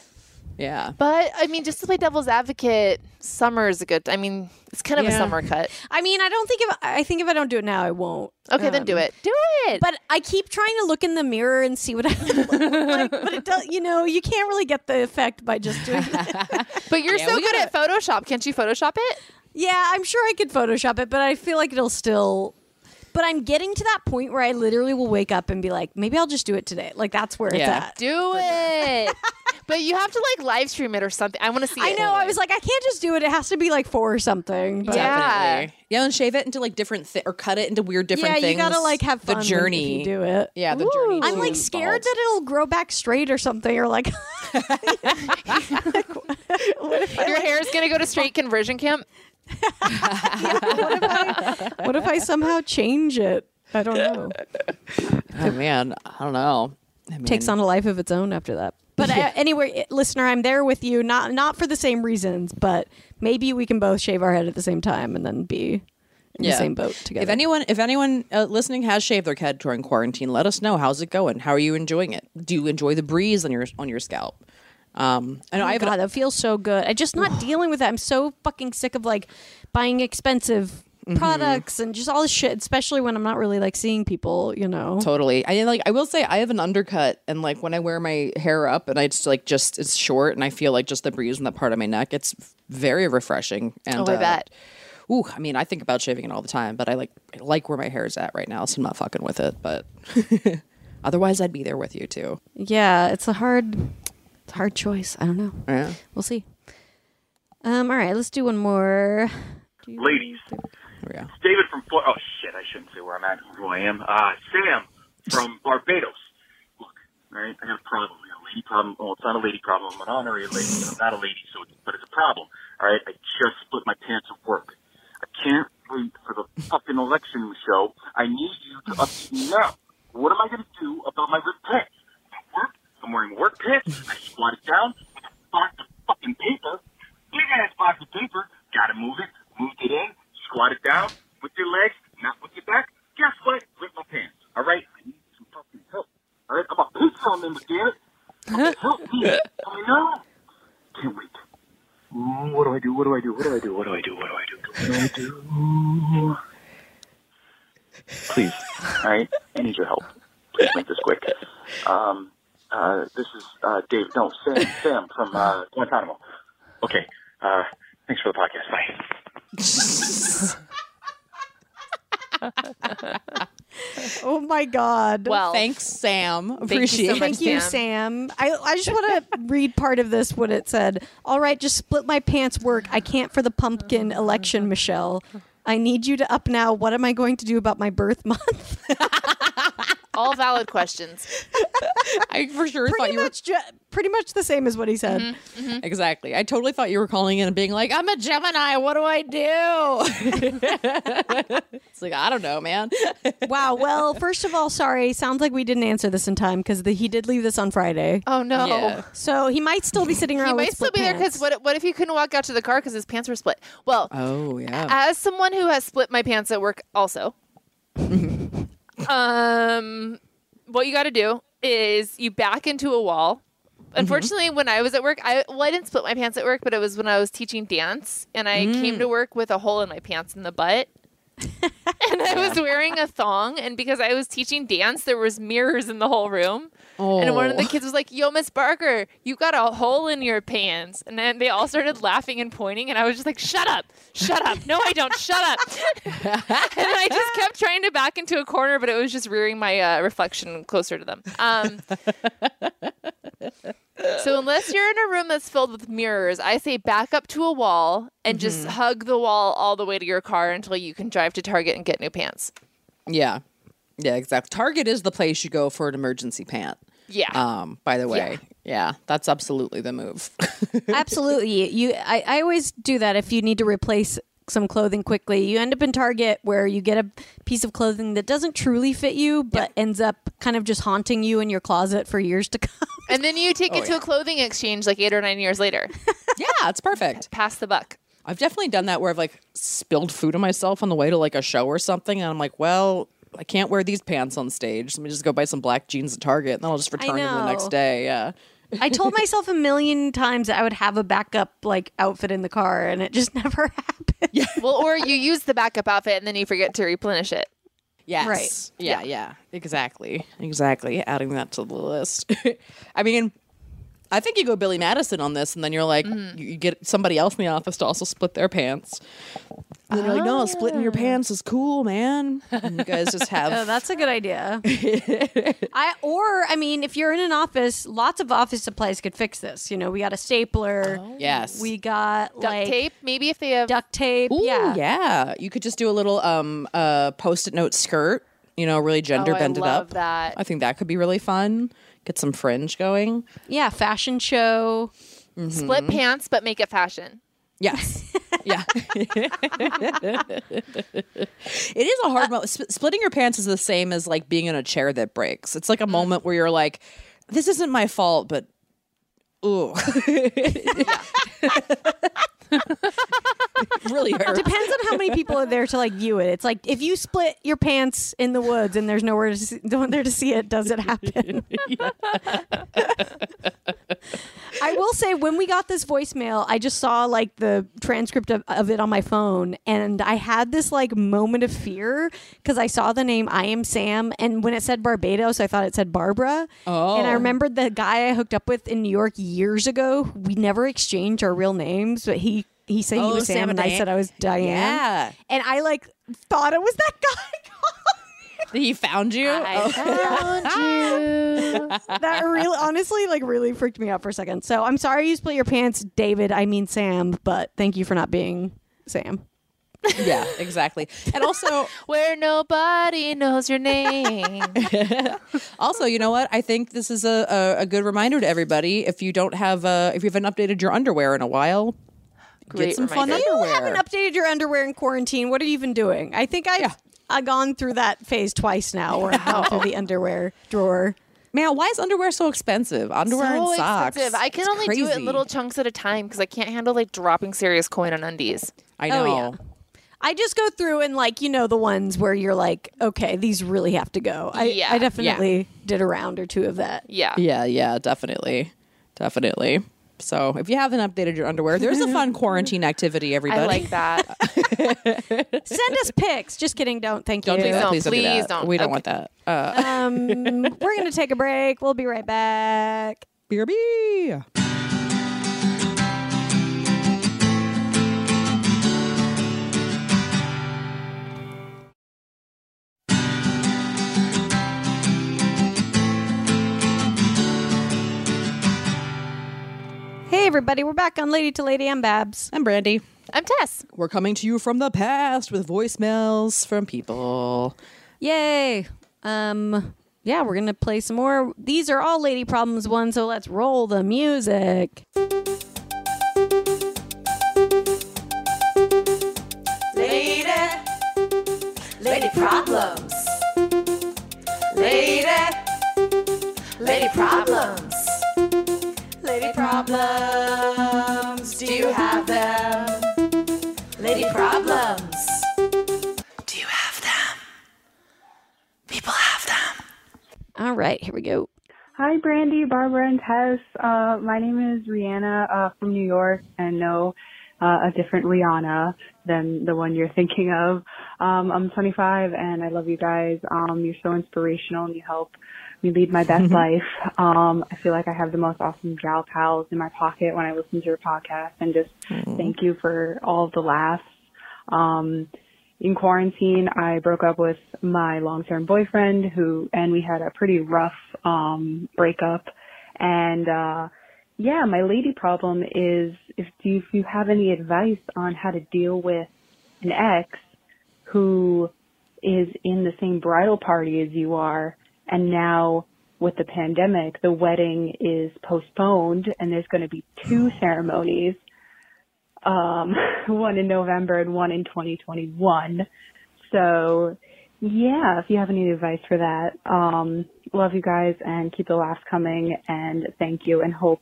Yeah. but I mean, just to play devil's advocate, summer is a good. I mean, it's kind of a Yeah. summer cut. I mean, I don't think if I think if I don't do it now, I won't. Okay, then do Um, it. Do it. But I keep trying to look in the mirror and see what I look like. But it does, you know, you can't really get the effect by just doing that. [laughs] But you're Yeah, so we good at Photoshop. Can't you Photoshop it? Yeah, I'm sure I could Photoshop it, but I feel like it'll still. But I'm getting to that point where I literally will wake up and be like, maybe I'll just do it today. Like that's where Yeah. it's at. Do it. [laughs] but you have to like live stream it or something. I want to see I it. know. I was like, I can't just do it. It has to be like four or something. But Yeah. Definitely. Yeah, and shave it into like different thi- or cut it into weird different yeah, things. you gotta like have fun the journey. if you do it. Yeah, the journey. I'm to like scared bald. that it'll grow back straight or something, or like [laughs] [laughs] Your hair is gonna go to straight conversion camp. [laughs] what if I somehow change it? I don't know. Oh man, I don't know. I mean, takes on a life of its own after that. But uh, [laughs] anyway, listener, I'm there with you. Not not for the same reasons, but maybe we can both shave our head at the same time and then be in the same boat together. If anyone, if anyone uh, listening has shaved their head during quarantine, let us know. How's it going? How are you enjoying it? Do you enjoy the breeze on your on your scalp? Um, I know oh I have God, an, that feels so good. I just not dealing with that. I'm so fucking sick of like buying expensive Mm-hmm. products and just all this shit, especially when I'm not really like seeing people. You know. totally. I like. I will say I have an undercut, and like when I wear my hair up, and I just like just it's short, and I feel like just the breeze in that part of my neck. It's very refreshing. And Oh, I uh, bet. Ooh, I mean, I think about shaving it all the time, but I like I like where my hair is at right now, so I'm not fucking with it. But [laughs] otherwise, I'd be there with you too. Yeah, it's a hard, hard choice. I don't know. Yeah. We'll see. Um. All right, let's do one more. Ladies, yeah. It's David from Florida. Oh shit, I shouldn't say where I'm at, who I am. Uh, Sam from [laughs] Barbados. Look, all right, I got a problem. I got a lady problem. Well, it's not a lady problem. I'm an honorary lady. I'm not a lady, so it's, but it's a problem. All right, I just split my pants at work. I can't wait for the fucking election show. I need you to update me now. What am I going to do about my ripped pants? At work, I'm wearing work pants. I squatted down with a box of fucking paper, big ass box of paper. Gotta move it. Moved it in. Squatted down with your legs, not with your back. Guess what? Ripped my pants. All right. I need some fucking help. All right. I'm a on them, damn it. Help [laughs] me. I know. Can't wait. What do I do? What do I do? What do I do? What do I do? What do I do? What do I do? Please, all right. I need your help. Please make this quick. Um, uh, this is uh, Dave. No, Sam. [laughs] Sam from uh, Guantanamo. Okay. Uh, thanks for the podcast. Bye. [laughs] Oh my God. Well, Thanks, Sam. you so Appreciate much. it. Thank you, Sam. Sam. I, I just want to [laughs] read part of this what it said. All right, just split my pants work. I can't for the pumpkin election, Michelle. I need you to up now. What am I going to do about my birth month? All valid questions. [laughs] I for sure thought pretty you were much, ju- pretty much the same as what he said. Mm-hmm. exactly. I totally thought you were calling in and being like, "I'm a Gemini. What do I do?" [laughs] it's like I don't know, man. [laughs] Wow. Well, first of all, sorry. Sounds like we didn't answer this in time because he did leave this on Friday. Oh no. Yeah. So he might still be sitting around. He with might still split be there because what, what if he couldn't walk out to the car because his pants were split? Well, Oh yeah. as someone who has split my pants at work also um what you got to do is you back into a wall. Unfortunately when i was at work i well i didn't split my pants at work but it was when i was teaching dance and i came to work with a hole in my pants in the butt. [laughs] And i was wearing a thong and because i was teaching dance there was mirrors in the whole room and one of the Oh. kids was like, "Yo, Miss Barker, you got a hole in your pants." And then they all started laughing and pointing, and I was just like, "Shut up, shut up! No, I don't. Shut up!" [laughs] and I just kept trying to back into a corner, but it was just rearing my uh, reflection closer to them. Um, so unless you're in a room that's filled with mirrors, I say back up to a wall and just hug the wall all the way to your car until you can drive to Target and get new pants. Yeah. Yeah, exactly. Target is the place you go for an emergency pant. Yeah. Um, by the way. Yeah, that's absolutely the move. [laughs] Absolutely. You I, I always do that if you need to replace some clothing quickly. You end up in Target where you get a piece of clothing that doesn't truly fit you but ends up kind of just haunting you in your closet for years to [laughs] come. and then you take it to a clothing exchange like eight or nine years later. [laughs] yeah, it's perfect. Pass the buck. I've definitely done that where I've like spilled food on myself on the way to like a show or something, and I'm like, well, I can't wear these pants on stage. Let me just go buy some black jeans at Target, and then I'll just return them the next day. Yeah. I told [laughs] myself a million times that I would have a backup like outfit in the car and it just [laughs] never happened. Yeah. [laughs] Well, or you use the backup outfit and then you forget to replenish it. Yes. Right. Yeah, yeah. Exactly. Exactly. Adding that to the list. I mean, I think you go Billy Madison on this, and then you're like, Mm-hmm. you, you get somebody else in the office to also split their pants. And then you're like, no, splitting your pants is cool, man. And you guys just [laughs] have. Oh, that's a good idea. [laughs] I or I mean, if you're in an office, lots of office supplies could fix this. You know, we got a stapler. yes. We got Duct like tape, maybe if they have. duct tape. Ooh, yeah. yeah. You could just do a little um uh post-it note skirt, you know, really gender oh, bend it up. that. I think that could be really fun. Get some fringe going. Yeah, fashion show. Split pants, but make it fashion. Yes. yeah. [laughs] it is a hard moment. Sp- splitting your pants is the same as like being in a chair that breaks. It's like a moment where you're like, this isn't my fault, but ooh. [laughs] really hurts. Depends on how many people are there to like view it. It's like if you split your pants in the woods and there's nowhere to see, no one there to see it, does it happen? [laughs] I will say when we got this voicemail, I just saw like the transcript of, of it on my phone and I had this like moment of fear because I saw the name I am Sam and when it said Barbados, I thought it said Barbara. Oh. And I oh. remembered the guy I hooked up with in New York years ago. We never exchanged our real names, but he he said he Oh, was Sam, Sam and and I said I was Diane. Yeah. And I like thought it was that guy. [laughs] He found you? I Oh. found [laughs] you. that really honestly like really freaked me out for a second. So I'm sorry you split your pants, David. I mean Sam, but thank you for not being Sam. Yeah, exactly. And also, [laughs] where nobody knows your name. [laughs] also, you know what? I think this is a, a, a good reminder to everybody. If you don't have, uh, if you haven't updated your underwear in a while, Great get some fun reminder. You haven't updated your underwear in quarantine. What are you even doing? I think I've I've gone through that phase twice now where I've gone through the underwear drawer. Man, why is underwear so expensive? Underwear so and socks. expensive. I can It's only do it in little chunks at a time because I can't handle like dropping serious coin on undies. I Oh, know. yeah. I just go through and like you know the ones where you're like, okay, these really have to go. I, Yeah. I definitely did a round or two of that. Yeah. Yeah, yeah, definitely. Definitely. So if you haven't updated your underwear, there's a fun [laughs] quarantine activity, everybody. I like that. [laughs] Send us pics. Just kidding. Don't. Thank Don't you. do that. don't. Please don't do Please that. don't. We don't Okay. want that. Uh, Um, we're gonna take a break. We'll be right back. BRB. Hey everybody, we're back on Lady to Lady. I'm Babs. I'm Brandy. I'm Tess. We're coming to you from the past with voicemails from people. Yay! Um, yeah, we're gonna play some more. These are all lady problems ones, so let's roll the music. Lady, lady problems. Lady, lady problems. Lady problems. Do you have them? Lady problems. Do you have them? People have them. All right, here we go. Hi, Brandy, Barbara, and Tess. Uh, my name is Rihanna uh, from New York, and no, uh, a different Rihanna than the one you're thinking of. Um, I'm 25, and I love you guys. Um, you're so inspirational, and you help me lead my best life. Um, I feel like I have the most awesome gal pals in my pocket when I listen to your podcast, and just thank you for all of the laughs. Um, in quarantine, I broke up with my long-term boyfriend who, and we had a pretty rough, um, breakup. And, uh, yeah, my lady problem is if, do if you have any advice on how to deal with an ex who is in the same bridal party as you are, and now with the pandemic, the wedding is postponed and there's going to be two ceremonies um, [laughs] one in November and one in 2021. So, yeah, if you have any advice for that, um, love you guys and keep the laughs coming and thank you and hope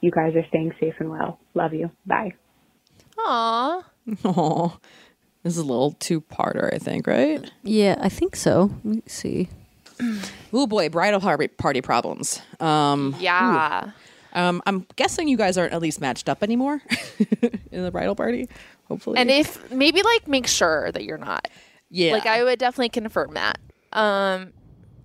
you guys are staying safe and well. Love you. Bye. Aw. Oh, [laughs] this is a little two-parter, I think, right? Yeah, I think so. Let me see. Oh boy, bridal party problems. Um, Yeah. ooh. Um, I'm guessing you guys aren't at least matched up anymore [laughs] in the bridal party. Hopefully, And if maybe like make sure that you're not. yeah, Like I would definitely confirm that. Um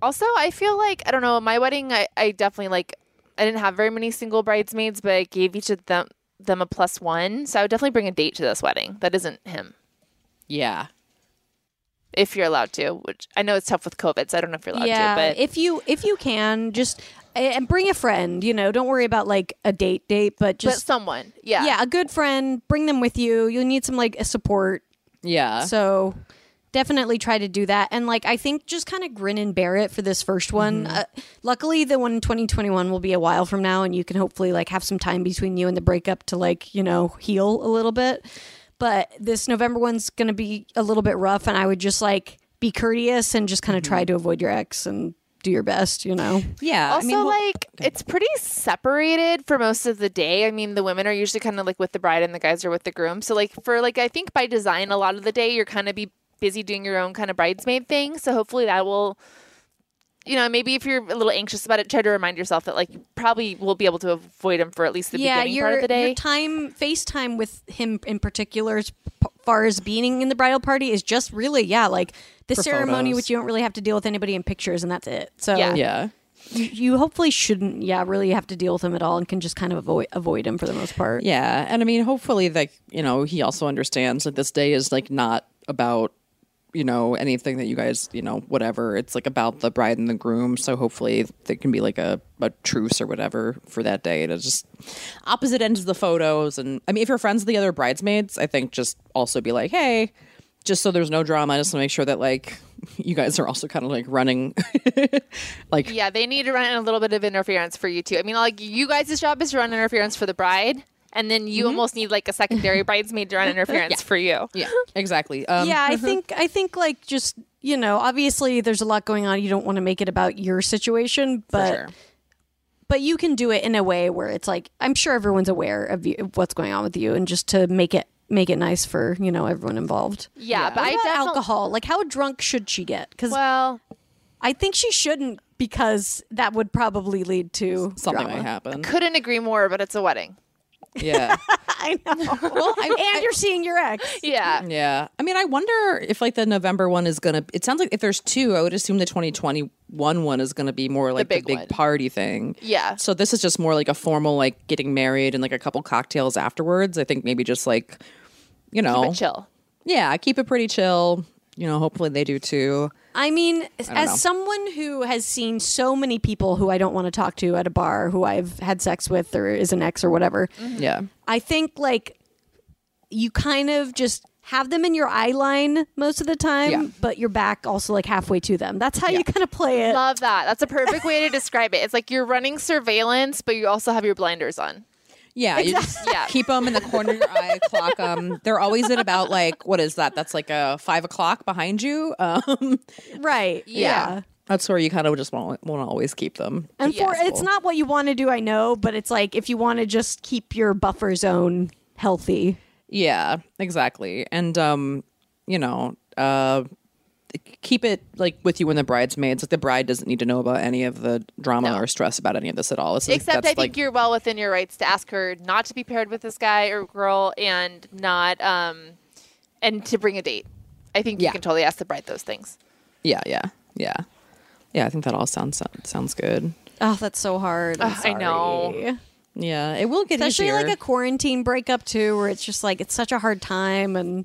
also I feel like I don't know, my wedding I, I definitely like I didn't have very many single bridesmaids, but I gave each of them them a plus one. So I would definitely bring a date to this wedding. That isn't him. yeah, If you're allowed to, which I know it's tough with COVID, so I don't know if you're allowed yeah, to, but if you if you can, just and bring a friend. You know, don't worry about like a date date, but but just someone. Yeah. yeah, a good friend. Bring them with you. You'll need some like support. yeah. So definitely try to do that. And like I think just kind of grin and bear it for this first one. Mm-hmm. Uh, luckily, the one in 2021 will be a while from now, and you can hopefully like have some time between you and the breakup to like you know heal a little bit. But this November one's gonna be a little bit rough, and I would just like be courteous and just kind of Mm-hmm. try to avoid your ex and do your best. You know. yeah. Also, I mean, ho- like it's pretty separated for most of the day. I mean, the women are usually kind of like with the bride, and the guys are with the groom. So, like for like I think by design, a lot of the day you're kind of be busy doing your own kind of bridesmaid thing. So hopefully that will, you know, maybe if you're a little anxious about it, try to remind yourself that like you probably will be able to avoid him for at least the yeah, beginning your, part of the day. your time FaceTime with him in particular, as far as being in the bridal party, is just really yeah, like the For ceremony, photos. which you don't really have to deal with anybody in pictures, and that's it. So Yeah. yeah, you, you hopefully shouldn't, yeah, really have to deal with him at all, and can just kind of avoid avoid him for the most part. yeah. And I mean, hopefully, like you know, he also understands that this day is like not about you know anything that you guys you know whatever. It's like about the bride and the groom. So hopefully, there can be like a a truce or whatever for that day to just opposite ends of the photos. And I mean, if you're friends with the other bridesmaids, I think just also be like, hey. just so there's no drama. Just to make sure that like [laughs] you guys are also kind of like running, [laughs] like Yeah, they need to run a little bit of interference for you too. I mean, like you guys' job is to run interference for the bride, and then you almost need like a secondary [laughs] bridesmaid to run interference for you. yeah, exactly. Um, yeah, I think I think like just you know, obviously there's a lot going on. You don't want to make it about your situation, but sure. but you can do it in a way where it's like I'm sure everyone's aware of, you, of what's going on with you, and just to make it make it nice for you know everyone involved. Yeah, but What I about definitely alcohol. Like, how drunk should she get? Because well, I think she shouldn't because that would probably lead to something drama. might happen. couldn't agree more. But it's a wedding. Yeah. [laughs] I know. well, [laughs] and you're seeing your ex. Yeah. Yeah. I mean, I wonder if like the November one is going to, it sounds like if there's two, I would assume the 2021 one is going to be more like the big big, party thing. Yeah. So this is just more like a formal, like getting married and like a couple cocktails afterwards. I think maybe just like, you know, Keep it chill. yeah, keep it pretty chill. You know, hopefully they do too. I mean, don't as know. someone who has seen so many people who I don't want to talk to at a bar, who I've had sex with or is an ex or whatever, mm-hmm. Yeah. I think like you kind of just have them in your eye line most of the time, Yeah. but you're back also like halfway to them. That's how you kind of play it. Love that. That's a perfect way to describe it. It's like you're running surveillance, but you also have your blinders on. Yeah, you just Yeah. keep them in the corner of your eye, clock them. They're always at about like what is that? That's like a five o'clock behind you. [laughs] Um, Right. Yeah. that's where you kind of just won't, want to always keep them. And for Yes. it's not what you want to do, I know, but it's like if you want to just keep your buffer zone healthy. Yeah, exactly. And um, you know, uh keep it like with you and the bridesmaids. Like the bride doesn't need to know about any of the drama or stress about any of this at all. It's like, Except that's I think like, you're well within your rights to ask her not to be paired with this guy or girl and not um and to bring a date. I think you Yeah. can totally ask the bride those things. yeah, yeah, yeah. Yeah, I think that all sounds sounds good. Oh, that's so hard. I'm Ugh, I know. Yeah, it will get Especially easier. like a quarantine breakup too, where it's just like it's such a hard time and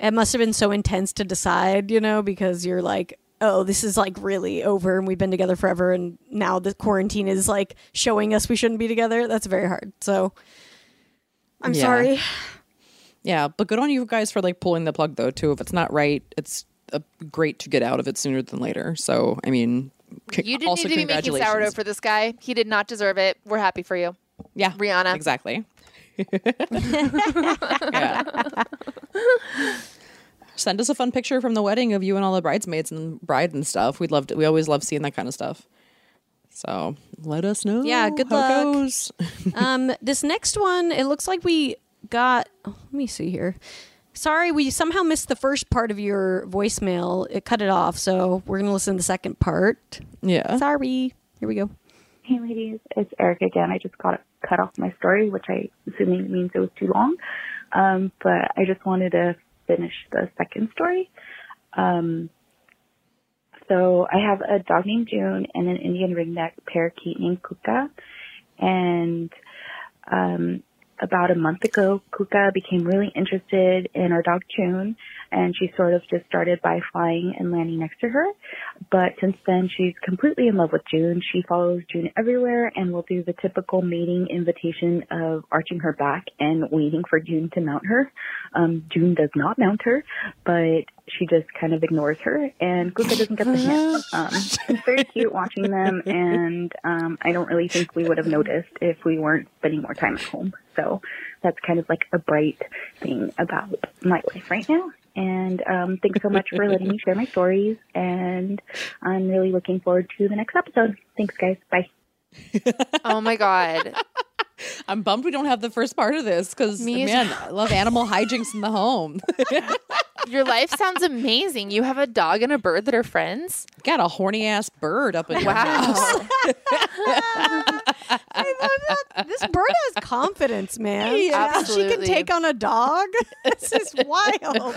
it must have been so intense to decide, you know, because you're like, oh, this is like really over and we've been together forever and now the quarantine is like showing us we shouldn't be together. That's very hard. So I'm Yeah. sorry. Yeah, but good on you guys for like pulling the plug though too. If it's not right, it's uh, great to get out of it sooner than later. So I mean, c- You didn't also need to be making sourdough for this guy. He did not deserve it. We're happy for you. yeah, Rihanna. exactly. [laughs] [laughs] yeah. Send us a fun picture from the wedding of you and all the bridesmaids and bride and stuff. We'd love to. We always love seeing that kind of stuff. So let us know. Yeah, good how luck. goes. [laughs] um, this next one, it looks like we got. oh, let me see here. Sorry, we somehow missed the first part of your voicemail. It cut it off, so we're gonna listen to the second part. Yeah. Sorry. Here we go. Hey ladies, it's Eric again. I just got cut off my story, which I assuming means it was too long. Um, but I just wanted to finish the second story. Um, so I have a dog named June and an Indian ringneck parakeet named Kuka. And um, about a month ago, Kuka became really interested in our dog June, and she sort of just started by flying and landing next to her. But since then, she's completely in love with June. She follows June everywhere and will do the typical mating invitation of arching her back and waiting for June to mount her. Um, June does not mount her, but she just kind of ignores her, and Kuka doesn't get the hint. Um, it's very cute watching them, [laughs] and um, I don't really think we would have noticed if we weren't spending more time at home. So that's kind of like a bright thing about my life right now. And um, thanks so much for letting me share my stories, and I'm really looking forward to the next episode. Thanks, guys. Bye. [laughs] Oh my god. I'm bummed we don't have the first part of this because man, I love animal hijinks in the home. [laughs] [laughs] Your life sounds amazing. You have a dog and a bird that are friends. Got a horny ass bird up in your [laughs] Wow. house. This bird has confidence, man. Yeah. She can take on a dog. [laughs] This is [laughs] wild.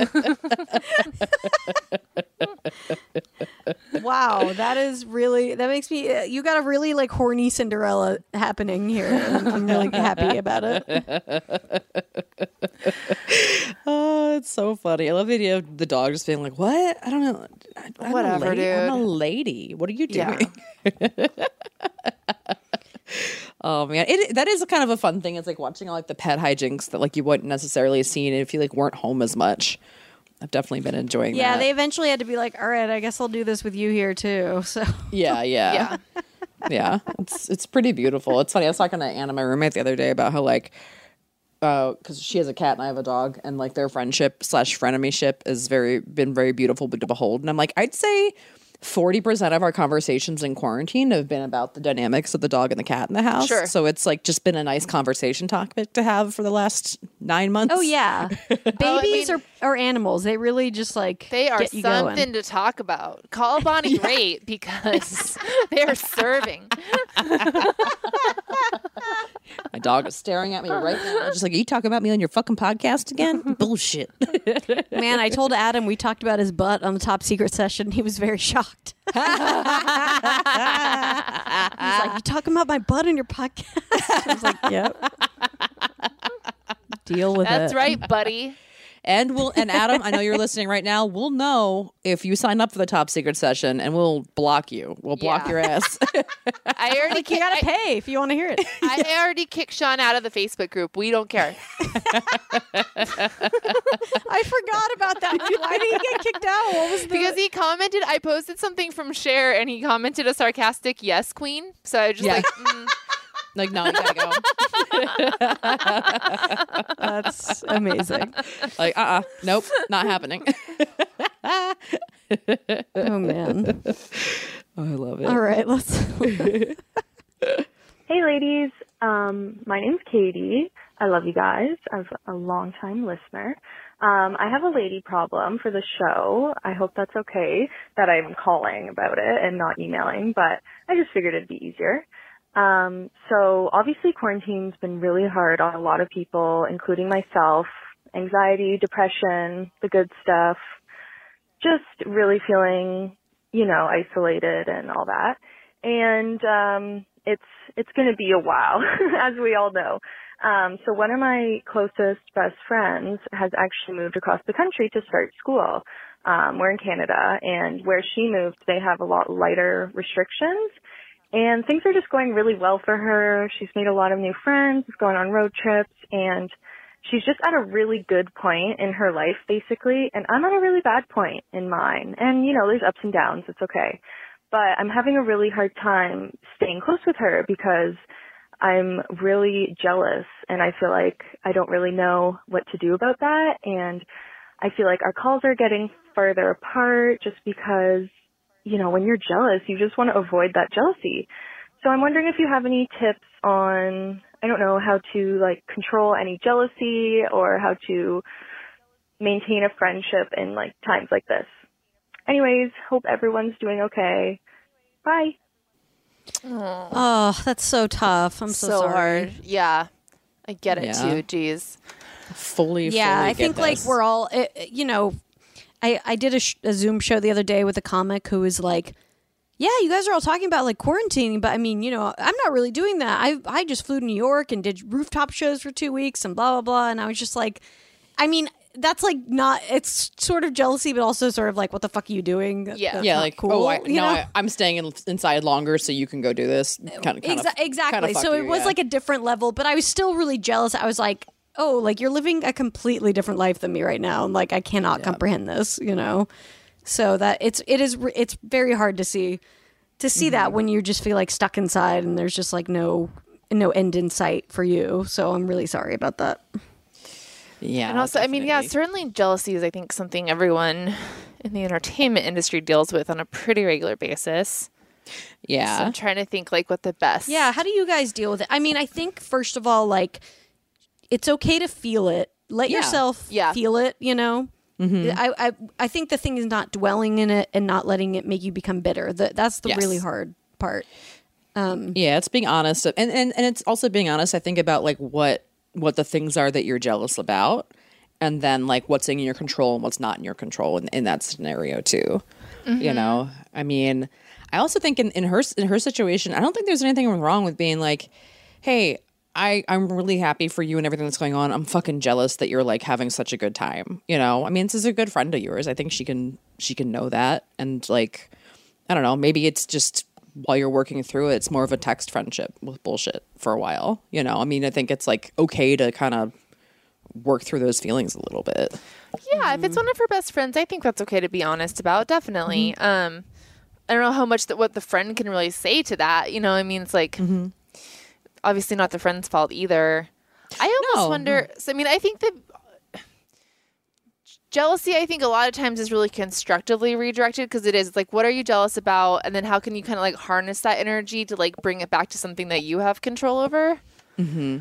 [laughs] wow, that is really that makes me. uh, You got a really like horny Cinderella happening here. I'm really happy about it. oh, it's so funny. I love the idea of the dog just being like, "What? I don't know. I, I'm a Whatever, lady. I'm a lady. What are you Yeah. Doing?" [laughs] oh man, it that is kind of a fun thing. It's like watching all like the pet hijinks that like you wouldn't necessarily have seen if you like weren't home as much. I've definitely been enjoying that. Yeah, that. they eventually had to be like, all right, I guess I'll do this with you here too. [laughs] So Yeah, [laughs] yeah. yeah. It's it's pretty beautiful. It's funny. I was talking to Anna, my roommate, the other day about how like uh, because she has a cat and I have a dog, and like their friendship slash frenemy ship is very been very beautiful to behold. And I'm like, I'd say forty percent of our conversations in quarantine have been about the dynamics of the dog and the cat in the house. Sure. So it's like just been a nice conversation topic to have for the last nine months. Oh yeah. [laughs] Babies are, are animals. They really just like They are get you going. something to talk about. Call Bonnie [laughs] Raitt because [laughs] they are serving. My dog is staring at me right now, just like, are you talking about me on your fucking podcast again? Bullshit. Man, I told Adam we talked about his butt on the top secret session. He was very shocked. [laughs] He's like, "You talking about my butt in your podcast?" [laughs] I was like, "Yep." Deal with That's it. That's right, buddy. And we'll and Adam, I know you're listening right now. We'll know if you sign up for the top secret session, and we'll block you. We'll block Yeah. your ass. [laughs] I already Like, you gotta I- pay if you want to hear it. I already kicked Sean out of the Facebook group. We don't care. [laughs] I forgot about that. Why did he get kicked out? What was the? Because he commented, I posted something from Cher and he commented a sarcastic yes, queen. So I just Yeah. like, mm, like, no, you gotta go. That's amazing. like, uh, uh nope, not happening. Oh man. [laughs] Oh, I love it. All right, let's. [laughs] Hey, ladies. Um, my name's Katie. I love you guys. I'm a longtime listener. Um, I have a lady problem for the show. I hope that's okay that I'm calling about it and not emailing, but I just figured it'd be easier. Um, so obviously quarantine's been really hard on a lot of people, including myself. Anxiety, depression, the good stuff. Just really feeling, you know, isolated and all that. And um it's it's going to be a while [laughs] as we all know. Um so one of my closest best friends has actually moved across the country to start school. Um we're in Canada and where she moved they have a lot lighter restrictions and things are just going really well for her. She's made a lot of new friends, is going on road trips and she's just at a really good point in her life basically and I'm at a really bad point in mine. And you know, there's ups and downs, it's okay. But I'm having a really hard time staying close with her because I'm really jealous and I feel like I don't really know what to do about that and I feel like our calls are getting further apart just because you know, when you're jealous, you just want to avoid that jealousy. So I'm wondering if you have any tips on, I don't know, how to like control any jealousy or how to maintain a friendship in like times like this. Anyways, hope everyone's doing okay. Bye. Oh, that's so tough. I'm so, so sorry. hard. Yeah. I get it Yeah. too. Jeez. Fully, yeah fully i think get like we're all uh, uh, you know i i did a, sh- a zoom show the other day with a comic who was like yeah you guys are all talking about like quarantining but i mean you know i'm not really doing that i i just flew to new york and did rooftop shows for two weeks and blah blah blah and i was just like i mean that's like not it's sort of jealousy but also sort of like what the fuck are you doing Yeah. That's yeah, like cool oh, I, you no, know? I, I'm staying in, inside longer so you can go do this. Kind of, Exa- exactly. so it was yeah. like a different level, but I was still really jealous. I was like, oh, like you're living a completely different life than me right now. And like, I cannot comprehend this, you know? So that it's, it is, it's very hard to see, to see that Mm-hmm. when you just feel like stuck inside and there's just like no, no end in sight for you. So I'm really sorry about that. yeah. and also, I mean, yeah, certainly jealousy is, I think, something everyone in the entertainment industry deals with on a pretty regular basis. Yeah. So I'm trying to think like what the best. Yeah. How do you guys deal with it? I mean, I think first of all, like it's okay to feel it. Let Yeah. yourself Yeah. feel it, you know? Mhm. I, I I think the thing is not dwelling in it and not letting it make you become bitter. That that's the Yes. really hard part. Um, yeah, it's being honest, and, and and it's also being honest. I think about like what what the things are that you're jealous about, and then like what's in your control and what's not in your control in, in that scenario too. You Mhm. know, I mean, I also think in, in her in her situation, I don't think there's anything wrong with being like, hey. I, I'm really happy for you and everything that's going on. I'm fucking jealous that you're like having such a good time. You know, I mean, this is a good friend of yours. I think she can she can know that. And like, I don't know, maybe it's just while you're working through it, it's more of a text friendship with bullshit for a while. You know, I mean, I think it's like okay to kind of work through those feelings a little bit. Yeah, if it's one of her best friends, I think that's okay to be honest about. Definitely. Um, I don't know how much that what the friend can really say to that. You know, I mean, it's like obviously not the friend's fault either. I almost No, wonder. So, I mean, I think that jealousy. I think a lot of times is really constructively redirected because it is like, what are you jealous about, and then how can you kind of like harness that energy to like bring it back to something that you have control over. Mm-hmm.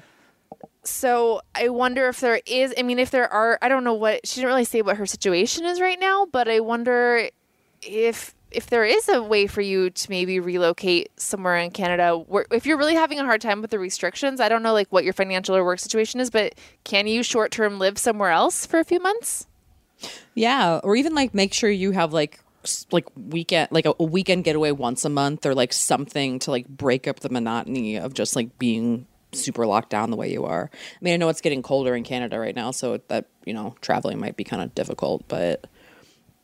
So I wonder if there is. I mean, if there are, I don't know what she didn't really say what her situation is right now, but I wonder if if there is a way for you to maybe relocate somewhere in Canada. Where, if you're really having a hard time with the restrictions, I don't know like what your financial or work situation is, but can you short term live somewhere else for a few months? Yeah, or even like make sure you have like like weekend like a, a weekend getaway once a month or like something to like break up the monotony of just like being super locked down the way you are. I mean, I know it's getting colder in Canada right now, so that, you know, traveling might be kind of difficult, but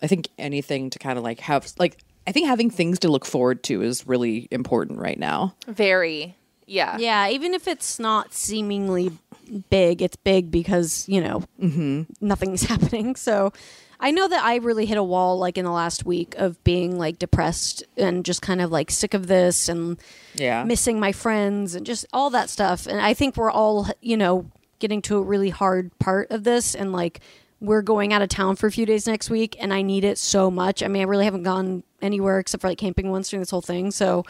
I think anything to kind of like have like I think having things to look forward to is really important right now. Very. Yeah. Yeah, even if it's not seemingly big, it's big because, you know, mm-hmm. nothing's [laughs] happening. So I know that I really hit a wall like in the last week of being like depressed and just kind of like sick of this and Yeah. missing my friends and just all that stuff. And I think we're all, you know, getting to a really hard part of this and like we're going out of town for a few days next week and I need it so much. I mean, I really haven't gone anywhere except for like camping once during this whole thing. So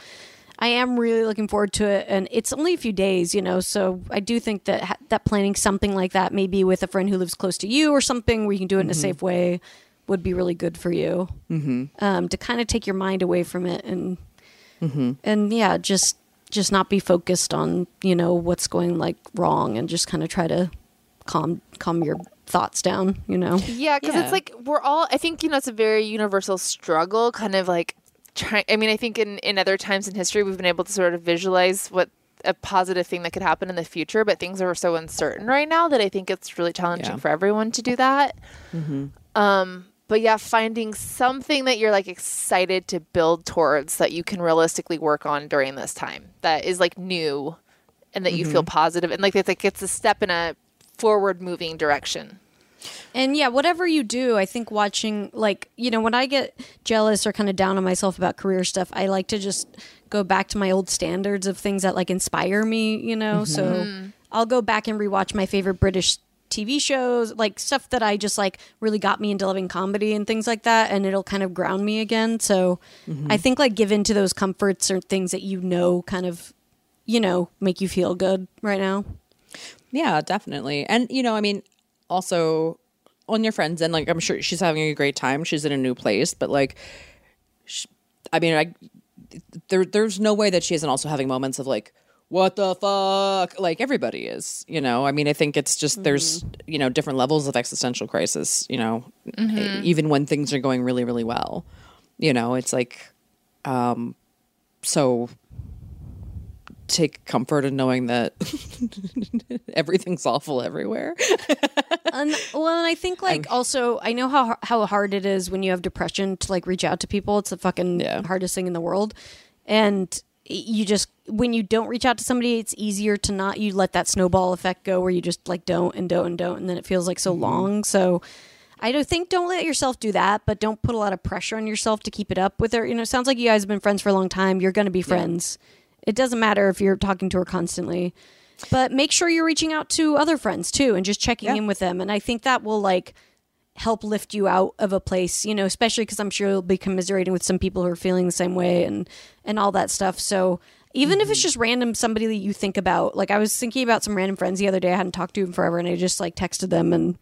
I am really looking forward to it and it's only a few days, you know. So I do think that that planning something like that maybe with a friend who lives close to you or something where you can do it in a Mhm. safe way would be really good for you. Mm-hmm. Um, to kind of take your mind away from it and Mm-hmm. and yeah, just just not be focused on you know what's going like wrong, and just kind of try to calm calm your thoughts down. You know. Yeah, because Yeah. it's like we're all. I think you know it's a very universal struggle, kind of like trying. I mean, I think in in other times in history we've been able to sort of visualize what a positive thing that could happen in the future, but things are so uncertain right now that I think it's really challenging Yeah. for everyone to do that. Mm-hmm. Um, but yeah, finding something that you're like excited to build towards that you can realistically work on during this time that is like new and that you feel Mhm. positive and like it's like it's a step in a forward moving direction. And yeah, whatever you do, I think watching like, you know, when I get jealous or kind of down on myself about career stuff, I like to just go back to my old standards of things that like inspire me, you know. So Mhm. I'll go back and rewatch my favorite British TV shows, like stuff that I just like really got me into loving comedy and things like that, and it'll kind of ground me again. So Mhm. I think like give into those comforts or things that you know kind of, you know, make you feel good right now. Yeah, definitely. And you know, I mean, also on your friends and like I'm sure she's having a great time. She's in a new place, but like sh I mean, I there there's no way that she isn't also having moments of like what the fuck like everybody is you know i mean i think it's just there's you know different levels of existential crisis you know Mhm. even when things are going really really well you know it's like um so take comfort in knowing that [laughs] everything's awful everywhere [laughs] and well, and I think like also I know how how hard it is when you have depression to like reach out to people. It's the fucking hardest thing in the world, and you just when you don't reach out to somebody, it's easier to not you let that snowball effect go where you just like don't and don't and don't, and then it feels like so mm-hmm. long. So. I don't think don't let yourself do that, but don't put a lot of pressure on yourself to keep it up with her. You know, it sounds like you guys have been friends for a long time. You're going to be friends. It doesn't matter if you're talking to her constantly. But make sure you're reaching out to other friends too and just checking in with them. And I think that will like help lift you out of a place, you know, especially because I'm sure you'll be commiserating with some people who are feeling the same way and and all that stuff. So even if it's mm-hmm. just random somebody that you think about, like I was thinking about some random friends the other day I hadn't talked to in forever, and I just like texted them, and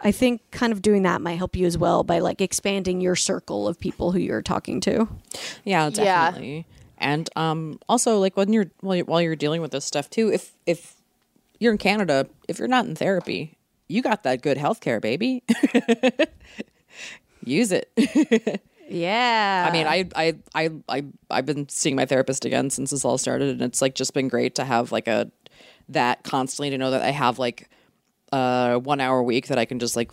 I think kind of doing that might help you as well by like expanding your circle of people who you're talking to. Yeah, Yeah. And um, also, like when you're while, you're while you're dealing with this stuff too, if if you're in Canada, if you're not in therapy, you got that good health care, baby. [laughs] Use it. Yeah. I mean, I I I I I've been seeing my therapist again since this all started, and it's like just been great to have like a that constantly to know that I have like a one hour week that I can just like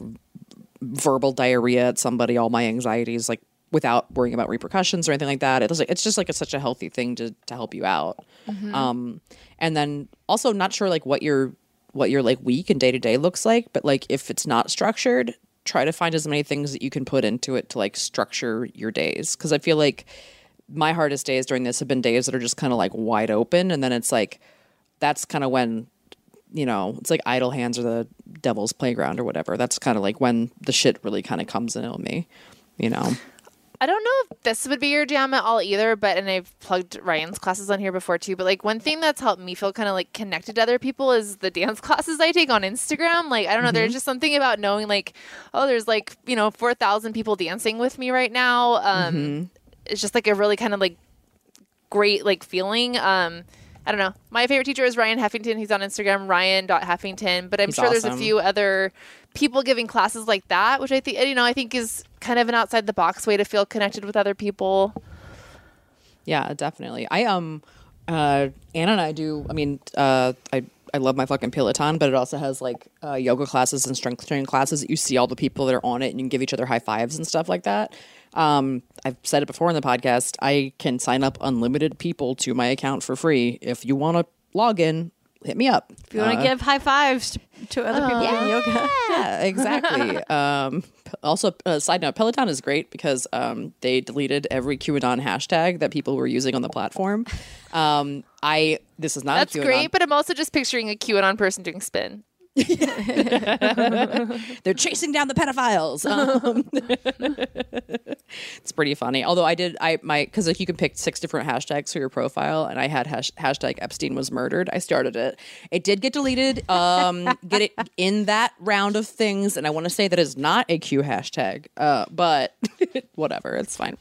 verbal diarrhea at somebody, all my anxieties like without worrying about repercussions or anything like that. It's like it's just like it's such a healthy thing to to help you out. Mhm. Um, and then also not sure like what your what your like week and day to day looks like. But like if it's not structured, try to find as many things that you can put into it to like structure your days. Because I feel like my hardest days during this have been days that are just kind of like wide open, and then it's like that's kind of when you know it's like idle hands or the devil's playground or whatever. That's kind of like when the shit really kind of comes in on me. You know. I don't know if this would be your jam at all either, but and I've plugged Ryan's classes on here before too. But like one thing that's helped me feel kind of like connected to other people is the dance [laughs] classes I take on Instagram. Like I don't know, there's Mhm. just something about knowing like, oh, there's like you know four thousand people dancing with me right now. Um, Mhm. It's just like a really kind of like great like feeling. Um, I don't know. My favorite teacher is Ryan Heffington. He's on Instagram, ryan.heffington. But I'm He's sure there's a few other people giving classes like that, which I think you know I think is kind of an outside the box way to feel connected with other people. Yeah, definitely. I um uh Anna and I do I mean, uh I I love my fucking Peloton, but it also has like uh, yoga classes and strength training classes that you see all the people that are on it and you can give each other high fives and stuff like that. Um, I've said it before in the podcast. I can sign up unlimited people to my account for free. If you want to log in, hit me up. If you want to Uh, give high fives to, to other people doing yoga. yeah, [laughs] exactly. um, also, uh, side note: Peloton is great because um, they deleted every QAnon hashtag that people were using on the platform. Um, I this is not That's a QAnon. great, but I'm also just picturing a QAnon person doing spin. [laughs] They're chasing down the pedophiles. [laughs] Um, [laughs] it's pretty funny. Although I did, I my because like you can pick six different hashtags for your profile, and I had hash, hashtag Epstein was murdered. I started it. It did get deleted. Um, get it in that round of things, and I want to say that is not a Q hashtag. Uh, but whatever, it's fine.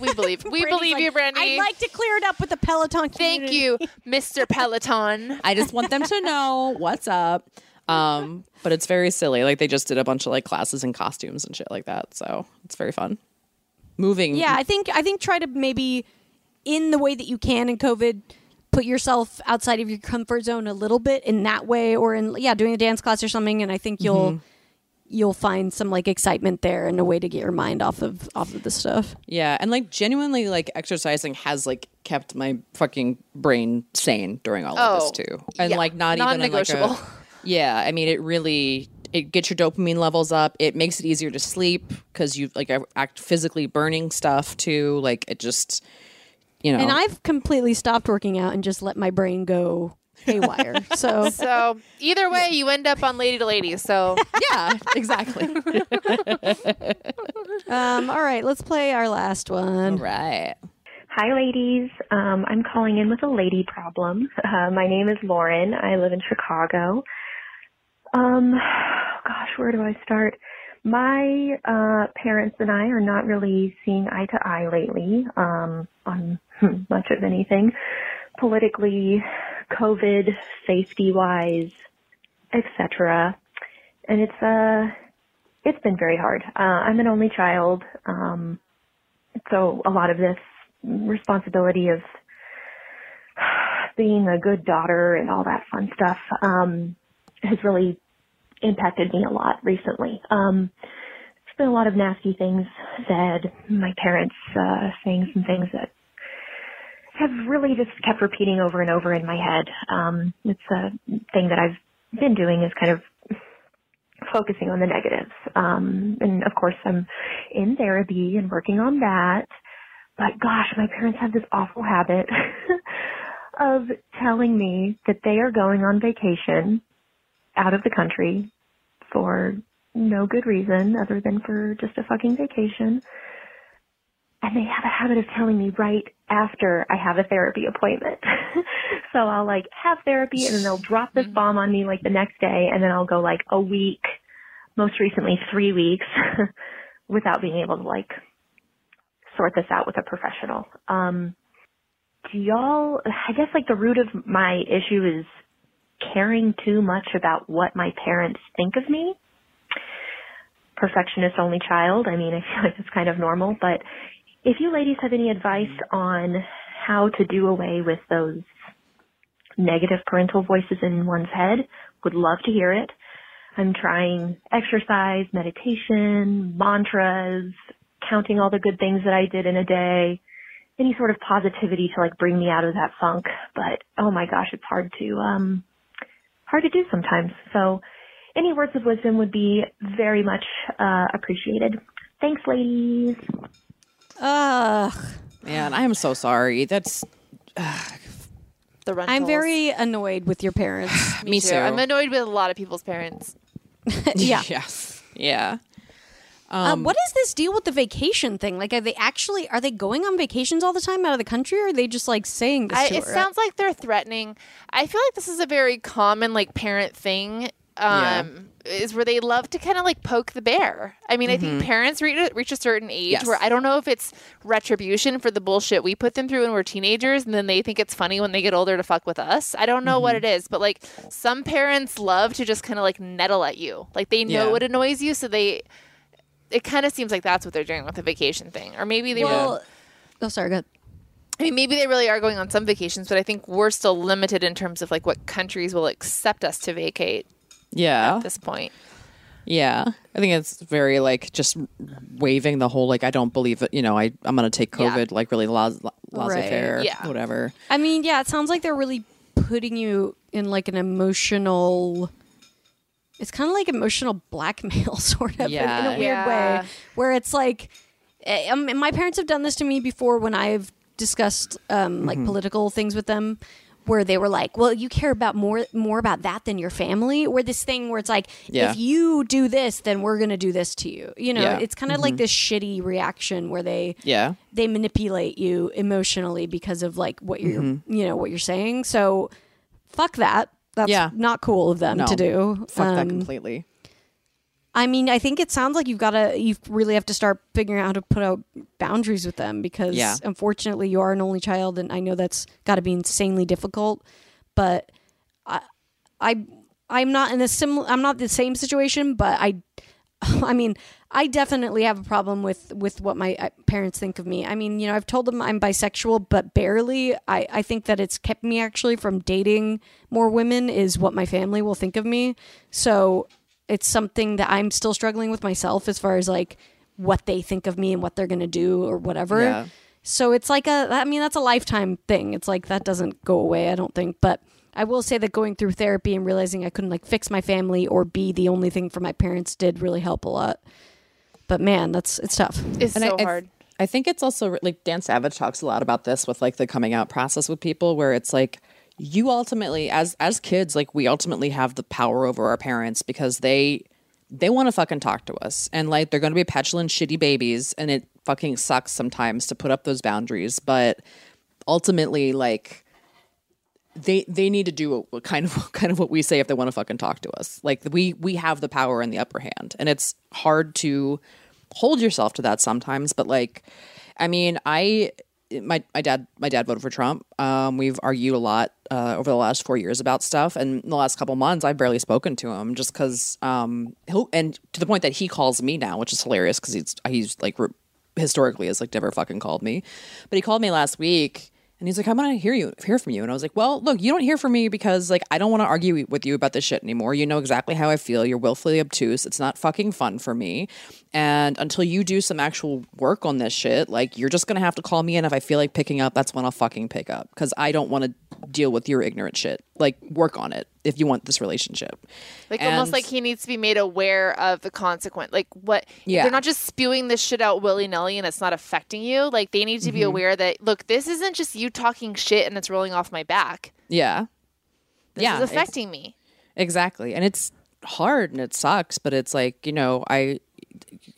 We believe. We believe you, Brandy. I'd like to clear it up with the Peloton Thank you, Mr. Peloton. I just want them to know what's up. Um, but it's very silly. Like they just did a bunch of like classes and costumes and shit like that. So it's very fun. Moving. Yeah, I think I think try to maybe in the way that you can in COVID put yourself outside of your comfort zone a little bit in that way or in yeah, doing a dance class or something and I think you'll Mhm. you'll find some like excitement there and a way to get your mind off of off of the stuff. Yeah, and like genuinely, like exercising has like kept my fucking brain sane during all of Oh, this too, and yeah. like not even in like a, Non-negotiable. Yeah. I mean, it really it gets your dopamine levels up. It makes it easier to sleep because you like act physically burning stuff too. Like it just you know. And I've completely stopped working out and just let my brain go haywire. [laughs] so So either way, you end up on Lady to Lady. So [laughs] yeah, exactly. [laughs] um all right, let's play our last one. All right. Hi, ladies. Um, I'm calling in with a lady problem. Uh, my name is Lauren. I live in Chicago. Um, [sighs] gosh, where do I start? My uh, parents and I are not really seeing eye to eye lately um, on [laughs] much of anything, politically, COVID, safety wise, etc. And it's uh, it's been very hard. Uh, I'm an only child, um, so a lot of this responsibility of [sighs] being a good daughter and all that fun stuff um, has really impacted me a lot recently. Um, there's been a lot of nasty things said. My parents uh, saying some things that have really just kept repeating over and over in my head. Um, it's a thing that I've been doing is kind of focusing on the negatives. Um, and of course, I'm in therapy and working on that. But gosh, my parents have this awful habit [laughs] of telling me that they are going on vacation out of the country for no good reason other than for just a fucking vacation. And they have a habit of telling me right after I have a therapy appointment. [laughs] so I'll like have therapy and then they'll drop this bomb on me like the next day and then I'll go like a week, most recently three weeks [laughs] without being able to like sort this out with a professional. Um, do y'all, I guess like the root of my issue is caring too much about what my parents think of me. Perfectionist only child. I mean, I feel like it's kind of normal, but if you ladies have any advice on how to do away with those negative parental voices in one's head, would love to hear it. I'm trying exercise, meditation, mantras, counting all the good things that I did in a day, any sort of positivity to like bring me out of that funk. But oh my gosh, it's hard to um hard to do sometimes. So any words of wisdom would be very much uh, appreciated. Thanks, ladies. Ugh. Man, I am so sorry. That's The rentals. I'm very annoyed with your parents. [sighs] Me too. I'm annoyed with a lot of people's parents. [laughs] yeah. [laughs] yes. Yeah. Um, what is this deal with the vacation thing? Like, are they actually are they going on vacations all the time out of the country, or are they just like saying this? I, it sounds like they're threatening. I feel like this is a very common like parent thing. Yeah. Um, is where they love to kind of like poke the bear. I mean, I think Mhm. parents reach a, reach a certain age Yes. where I don't know if it's retribution for the bullshit we put them through when we're teenagers, and then they think it's funny when they get older to fuck with us. I don't know what Mm-hmm. it is, but like some parents love to just kind of like nettle at you, like they know Yeah. what annoys you, so they. It kind of seems like that's what they're doing with the vacation thing, or maybe they well, were. oh, sorry, go ahead. I mean, maybe they really are going on some vacations, but I think we're still limited in terms of like what countries will accept us to vacate Yeah. at this point. Yeah. I think it's very like just waving the whole like I don't believe it. You know, I I'm gonna take Yeah. COVID like really laissez faire. Yeah. Whatever. I mean, yeah, it sounds like they're really putting you in like an emotional. It's kind of like emotional blackmail, [laughs] sort of, in- in, a weird Yeah. way, where it's like, eh, um, my parents have done this to me before when I've discussed um, like Mhm. political things with them. Where they were like, "Well, you care about more more about that than your family," or this thing where it's like, Yeah. "If you do this, then we're gonna do this to you." You know, Yeah. it's kind of like Mhm. this shitty reaction where they Yeah. they manipulate you emotionally because of like what you're Mhm. you know what you're saying so fuck that that's Yeah. not cool of them No. to do Fuck that Um, completely. i mean i think it sounds like you've got to you really have to start figuring out how to put out boundaries with them because Yeah. unfortunately you are an only child and i know that's got to be insanely difficult but i i i'm not in a similar i'm not the same situation but i [laughs] I mean, I definitely have a problem with with what my uh, parents think of me. I mean, you know, I've told them I'm bisexual, but barely. I I think that it's kept me actually from dating more women is what my family will think of me. So it's something that I'm still struggling with myself as far as like what they think of me and what they're gonna do or whatever. Yeah. So it's like a, I mean, that's a lifetime thing. It's like that doesn't go away, I don't think. But I will say that going through therapy and realizing I couldn't like fix my family or be the only thing for my parents did really help a lot. But man, that's it's tough. It's And so I, hard. I think it's also like Dan Savage talks a lot about this with like the coming out process with people where it's like you ultimately as as kids like we ultimately have the power over our parents because they they want to fucking talk to us and like they're going to be petulant shitty babies and it fucking sucks sometimes to put up those boundaries but ultimately like they they need to do what kind of [laughs] kind of what we say if they want to fucking talk to us. Like we we have the power and the upper hand, and it's hard to hold yourself to that sometimes. But like, I mean, I my my dad my dad voted for Trump. Um, we've argued a lot uh, over the last four years about stuff, and in the last couple months, I've barely spoken to him just because um he'll and to the point that he calls me now, which is hilarious because he's he's like re- historically has like never fucking called me, but he called me last week. And he's like, I'm gonna hear you, hear from you. And I was like, Well, look, you don't hear from me because like I don't want to argue with you about this shit anymore. You know exactly how I feel. You're willfully obtuse. It's not fucking fun for me. And until you do some actual work on this shit, like you're just gonna have to call me in. If I feel like picking up, that's when I'll fucking pick up because I don't want to deal with your ignorant shit. Like work on it if you want this relationship. Like almost like he needs to be made aware of the consequence. Like what Yeah. they're not just spewing this shit out willy nilly and it's not affecting you. Like they need to be Mhm. aware that look, this isn't just you talking shit and it's rolling off my back. Yeah. This yeah. is affecting me. Exactly. And it's hard and it sucks, but it's like, you know, I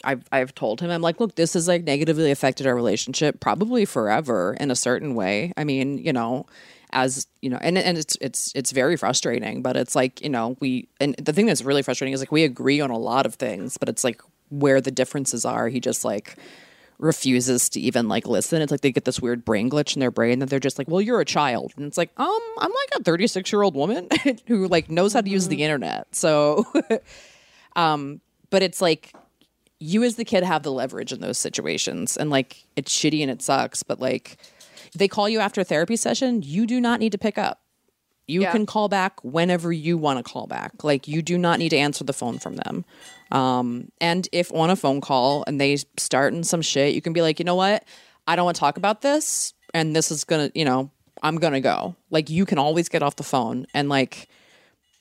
I've I've told him I'm like, look, this has like negatively affected our relationship probably forever in a certain way. I mean, you know, as you know, and and it's it's it's very frustrating, but it's like, you know, we and the thing that's really frustrating is like we agree on a lot of things, but it's like where the differences are, he just like refuses to even like listen. It's like they get this weird brain glitch in their brain that they're just like, "Well, you're a child," and it's like, um, I'm like a 36 year old woman [laughs] who like knows how to use the internet. So, [laughs] um, but it's like you as the kid have the leverage in those situations, and like it's shitty and it sucks, but like they call you after a therapy session, you do not need to pick up. You Yeah. can call back whenever you want to call back. Like you do not need to answer the phone from them. Um, and if on a phone call and they start in some shit, you can be like, you know what? I don't want to talk about this, and this is gonna, you know, I'm gonna go. Like you can always get off the phone and like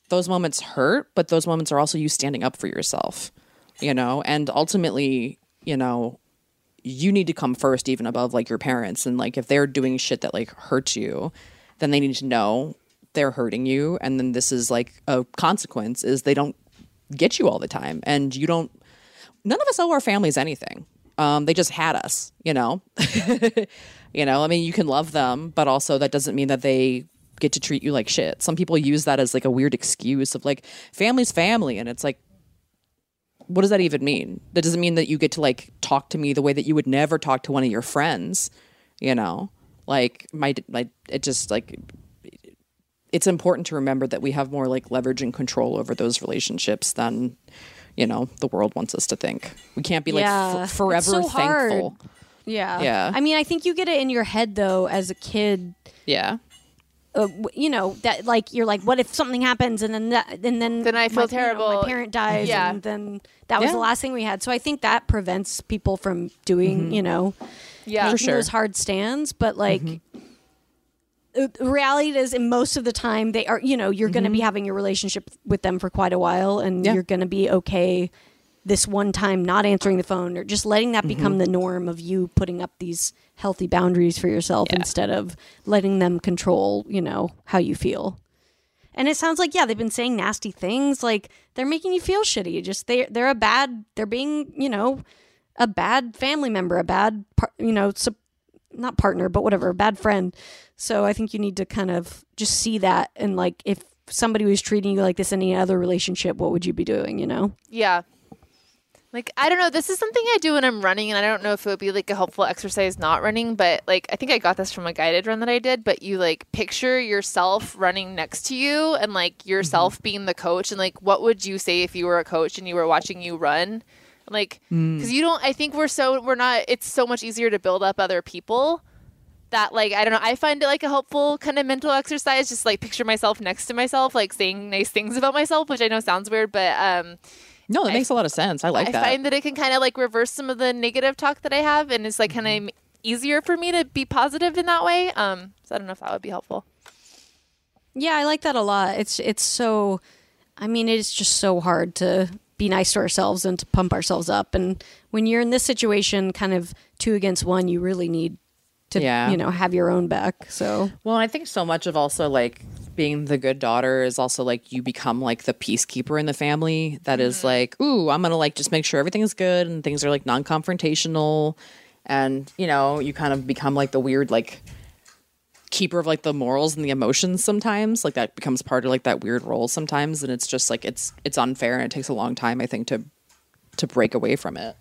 those moments hurt, but those moments are also you standing up for yourself, you know, and ultimately, you know, you need to come first even above like your parents and like if they're doing shit that like hurts you, then they need to know they're hurting you and then this is like a consequence is they don't get you all the time and you don't none of us owe our families anything. Um, they just had us, you know. [laughs] you know, I mean, you can love them, but also that doesn't mean that they get to treat you like shit. Some people use that as like a weird excuse of like family's family, and it's like, what does that even mean? That doesn't mean that you get to like talk to me the way that you would never talk to one of your friends. You know, like my my it just like it's important to remember that we have more like leverage and control over those relationships than you know the world wants us to think. We can't be like Yeah. f- forever so hard. thankful. Yeah. Yeah. I mean, I think you get it in your head though as a kid. Yeah. Uh, you know that like you're like, what if something happens and then that and then Then I feel my, you know, terrible. my parent dies, Yeah. and then that was Yeah. the last thing we had. So I think that prevents people from doing, Mhm. you know, Yeah. making For sure. those hard stands. But like. Mm-hmm. uh, reality is, in most of the time, they are. You know, you're going to be having your relationship with them for quite a while, and Mm-hmm. Yeah. you're going to be okay this one time not answering the phone or just letting that become Mhm. the norm of you putting up these healthy boundaries for yourself instead of letting them control, you know, how you feel. And it sounds like yeah, they've been saying nasty things like they're making you feel shitty. Just they they're a bad they're being, you know, a bad family member, a bad par- you know, sup- not partner, but whatever, a bad friend. So I think you need to kind of just see that and like if somebody was treating you like this in any other relationship, what would you be doing, you know? Yeah. Like I don't know, this is something I do when I'm running and I don't know if it would be like a helpful exercise not running, but like I think I got this from a guided run that I did, but you like picture yourself running next to you and like yourself being the coach and like what would you say if you were a coach and you were watching you run? Like Mm. cuz you don't I think we're so we're not it's so much easier to build up other people that like I don't know I find it like a helpful kind of mental exercise just like picture myself next to myself like saying nice things about myself which I know sounds weird but um No, that makes a lot of sense. I like I that. I find that it can kind of like reverse some of the negative talk that I have, and it's like kind Mm-hmm. of easier for me to be positive in that way. Um, so I don't know if that would be helpful. Yeah, I like that a lot. It's it's so I mean, it's just so hard to be nice to ourselves and to pump ourselves up. And when you're in this situation, kind of two against one, you really need to, Yeah. you know, have your own back. So Well, I think so much of also like being the good daughter is also like you become like the peacekeeper in the family that is mm-hmm. like, ooh, I'm gonna like just make sure everything's good and things are like non confrontational. And, you know, you kind of become like the weird, like, keeper of like the morals and the emotions sometimes. Like that becomes part of like that weird role sometimes. And it's just like it's it's unfair and it takes a long time, I think, to to break away from it.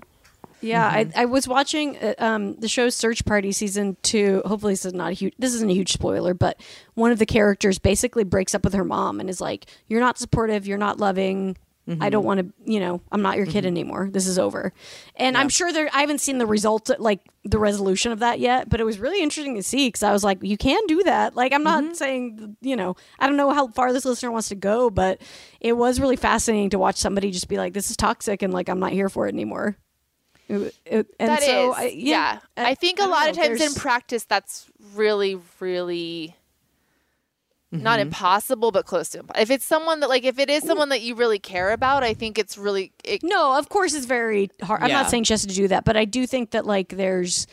Yeah, Mm-hmm. I, I was watching uh, um, the show Search Party season two. Hopefully, this is not a huge. This isn't a huge spoiler, but one of the characters basically breaks up with her mom and is like, "You're not supportive. You're not loving. I don't want to. You know, I'm not your kid anymore. This is over." And I'm sure there. I haven't seen the result, like the resolution of that yet, but it was really interesting to see because I was like, "You can do that." Like, I'm not saying, you know, I don't know how far this listener wants to go, but it was really fascinating to watch somebody just be like, "This is toxic," and like, I'm not here for it anymore. It- it- and That is, so I, yeah. yeah, I think a don't lot of know, times in practice, that's really, really not Mm-hmm. impossible, but close to. imp- If it's someone that, like, if it is someone that you really care about, I think it's really. It, no, of course it's very hard. I'm not saying she has to do that, but I do think that like there's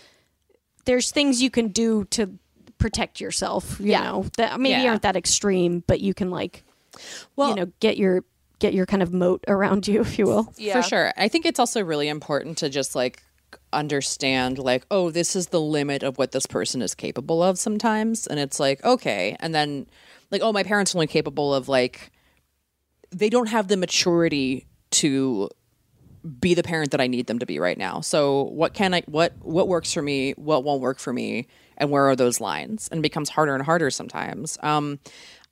there's things you can do to protect yourself. You Yeah. know that maybe Yeah. aren't that extreme, but you can like, Well- you know, get your get your kind of moat around you, if you will. Yeah. For sure. I think it's also really important to just like understand like oh this is the limit of what this person is capable of sometimes and it's like okay and then like oh my parents are only capable of like they don't have the maturity to be the parent that I need them to be right now. So what can I what what works for me, what won't work for me, and where are those lines? And it becomes harder and harder sometimes. Um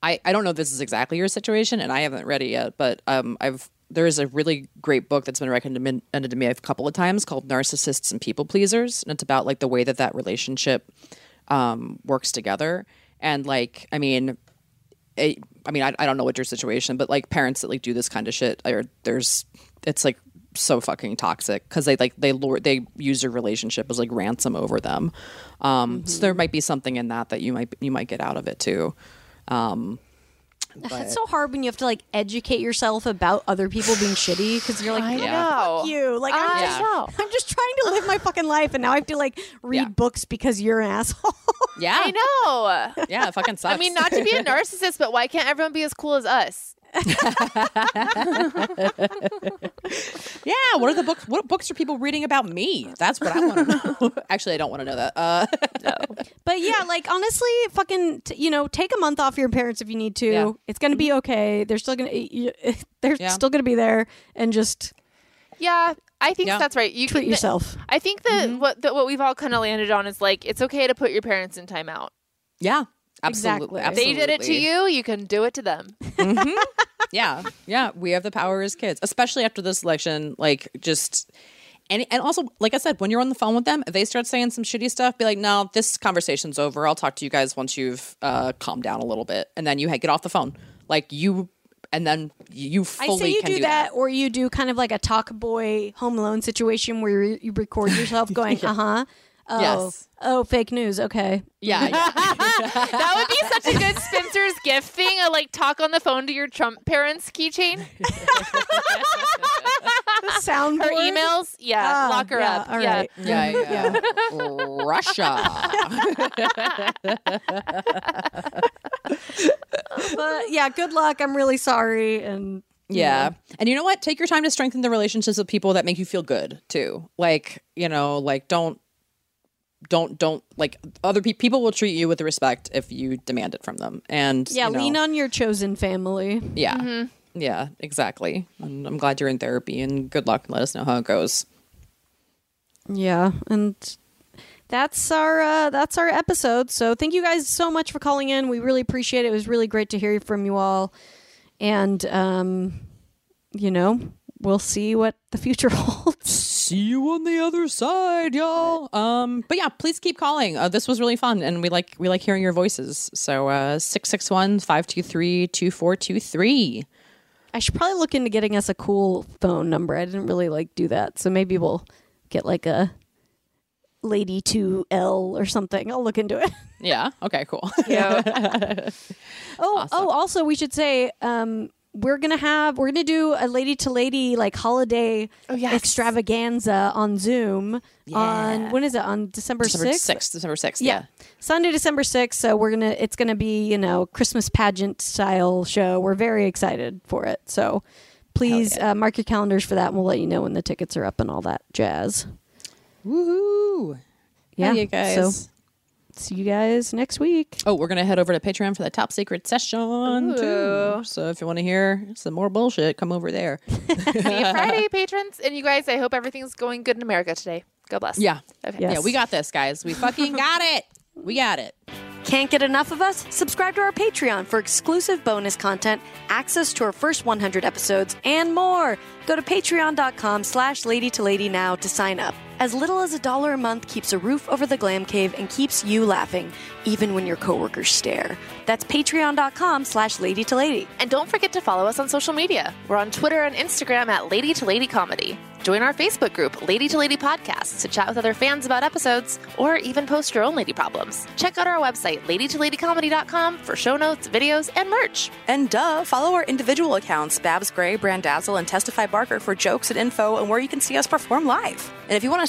I, I don't know if this is exactly your situation and I haven't read it yet, but um I've there is a really great book that's been recommended to me a couple of times called Narcissists and People Pleasers. And it's about like the way that that relationship um, works together. And like, I mean, it, I mean, I, I don't know what your situation, but like parents that like do this kind of shit, are there's, it's like so fucking toxic because they like they lure they use your relationship as like ransom over them. Um, So there might be something in that that you might you might get out of it too. Um, It's so hard when you have to like educate yourself about other people being shitty because you're like, I "Oh, know. fuck you. Like I'm I just, know. I'm just trying to live my fucking life, and now I have to like read books because you're an asshole. Yeah. I know. Yeah, it fucking sucks. I mean, not to be a [laughs] narcissist, but why can't everyone be as cool as us? Yeah. What are the books? What books are people reading about me? That's what I want to know. [laughs] Actually, I don't want to know that. Uh, But yeah, like honestly, fucking, t- you know, take a month off your parents if you need to. Yeah. It's gonna be okay. They're still gonna, you, [laughs] they're Yeah. still gonna be there, and just Yeah, I think Yeah. that's right. You Treat can, yourself. I think that what that what we've all kind of landed on is like it's okay to put your parents in timeout. yeah. Absolutely. They did it to you. You can do it to them. [laughs] yeah yeah we have the power as kids especially after this election like just and, and also like i said when you're on the phone with them if they start saying some shitty stuff be like no this conversation's over i'll talk to you guys once you've uh, calmed down a little bit and then you ha- get off the phone like you and then you fully I say you can do, that, or you do kind of like a talk boy home alone situation where you, you record yourself [laughs] going, Yeah. uh huh. Oh, Yes. oh, fake news. Okay. Yeah, yeah. [laughs] that would be such a good Spencer's gift thing. A like talk on the phone to your Trump parents keychain. Sound her emails. Yeah, Ah, lock her yeah, up. all yeah. right. yeah yeah russia [laughs] but yeah, good luck. I'm really sorry. And you Yeah. And you know what? Take your time to strengthen the relationships with people that make you feel good too. Like, you know, like don't don't don't like other people people will treat you with respect if you demand it from them. And yeah, you know, lean on your chosen family. Yeah. Yeah, exactly. And I'm glad you're in therapy and good luck and let us know how it goes. Yeah, and that's our uh, that's our episode. So thank you guys so much for calling in. We really appreciate it. It was really great to hear from you all, and um, you know, we'll see what the future [laughs] holds. See you on the other side, y'all. Um, but yeah, please keep calling. Uh, this was really fun, and we like we like hearing your voices. So uh, six six one five two three two four two three. I should probably look into getting us a cool phone number. I didn't really like do that, so maybe we'll get like a lady two L or something. I'll look into it. Yeah. Okay. Cool. Yeah. [laughs] Oh, oh, also we should say um we're gonna have we're gonna do a lady to lady like holiday extravaganza on Zoom on when is it on December December sixth? sixth. December sixth. Yeah. Sunday, December sixth. So we're gonna it's gonna be you know Christmas pageant style show. We're very excited for it. So please uh, mark your calendars for that, and we'll let you know when the tickets are up and all that jazz. Woohoo! Yeah, Hell yeah, guys. So see you guys next week. Oh, we're gonna head over to Patreon for the top secret session too. So if you want to hear some more bullshit, come over there. [laughs] Happy [laughs] Friday, patrons, and you guys. I hope everything's going good in America today. God bless. Yeah. Okay. Yeah, we got this, guys. We fucking got it. We got it. Can't get enough of us? Subscribe to our Patreon for exclusive bonus content, access to our first 100 episodes, and more. Go to patreon.com slash lady to lady now to sign up. As little as a dollar a month keeps a roof over the glam cave and keeps you laughing, even when your coworkers stare. That's patreon.com slash lady to lady. And don't forget to follow us on social media. We're on Twitter and Instagram at Lady to Lady Comedy. Join our Facebook group, Lady to Lady Podcasts, to chat with other fans about episodes or even post your own lady problems. Check out our website, ladytoladycomedy.com, for show notes, videos, and merch. And duh, follow our individual accounts, Babs Gray, Brandazzle, and Testify Barker for jokes and info and where you can see us perform live. And if you want to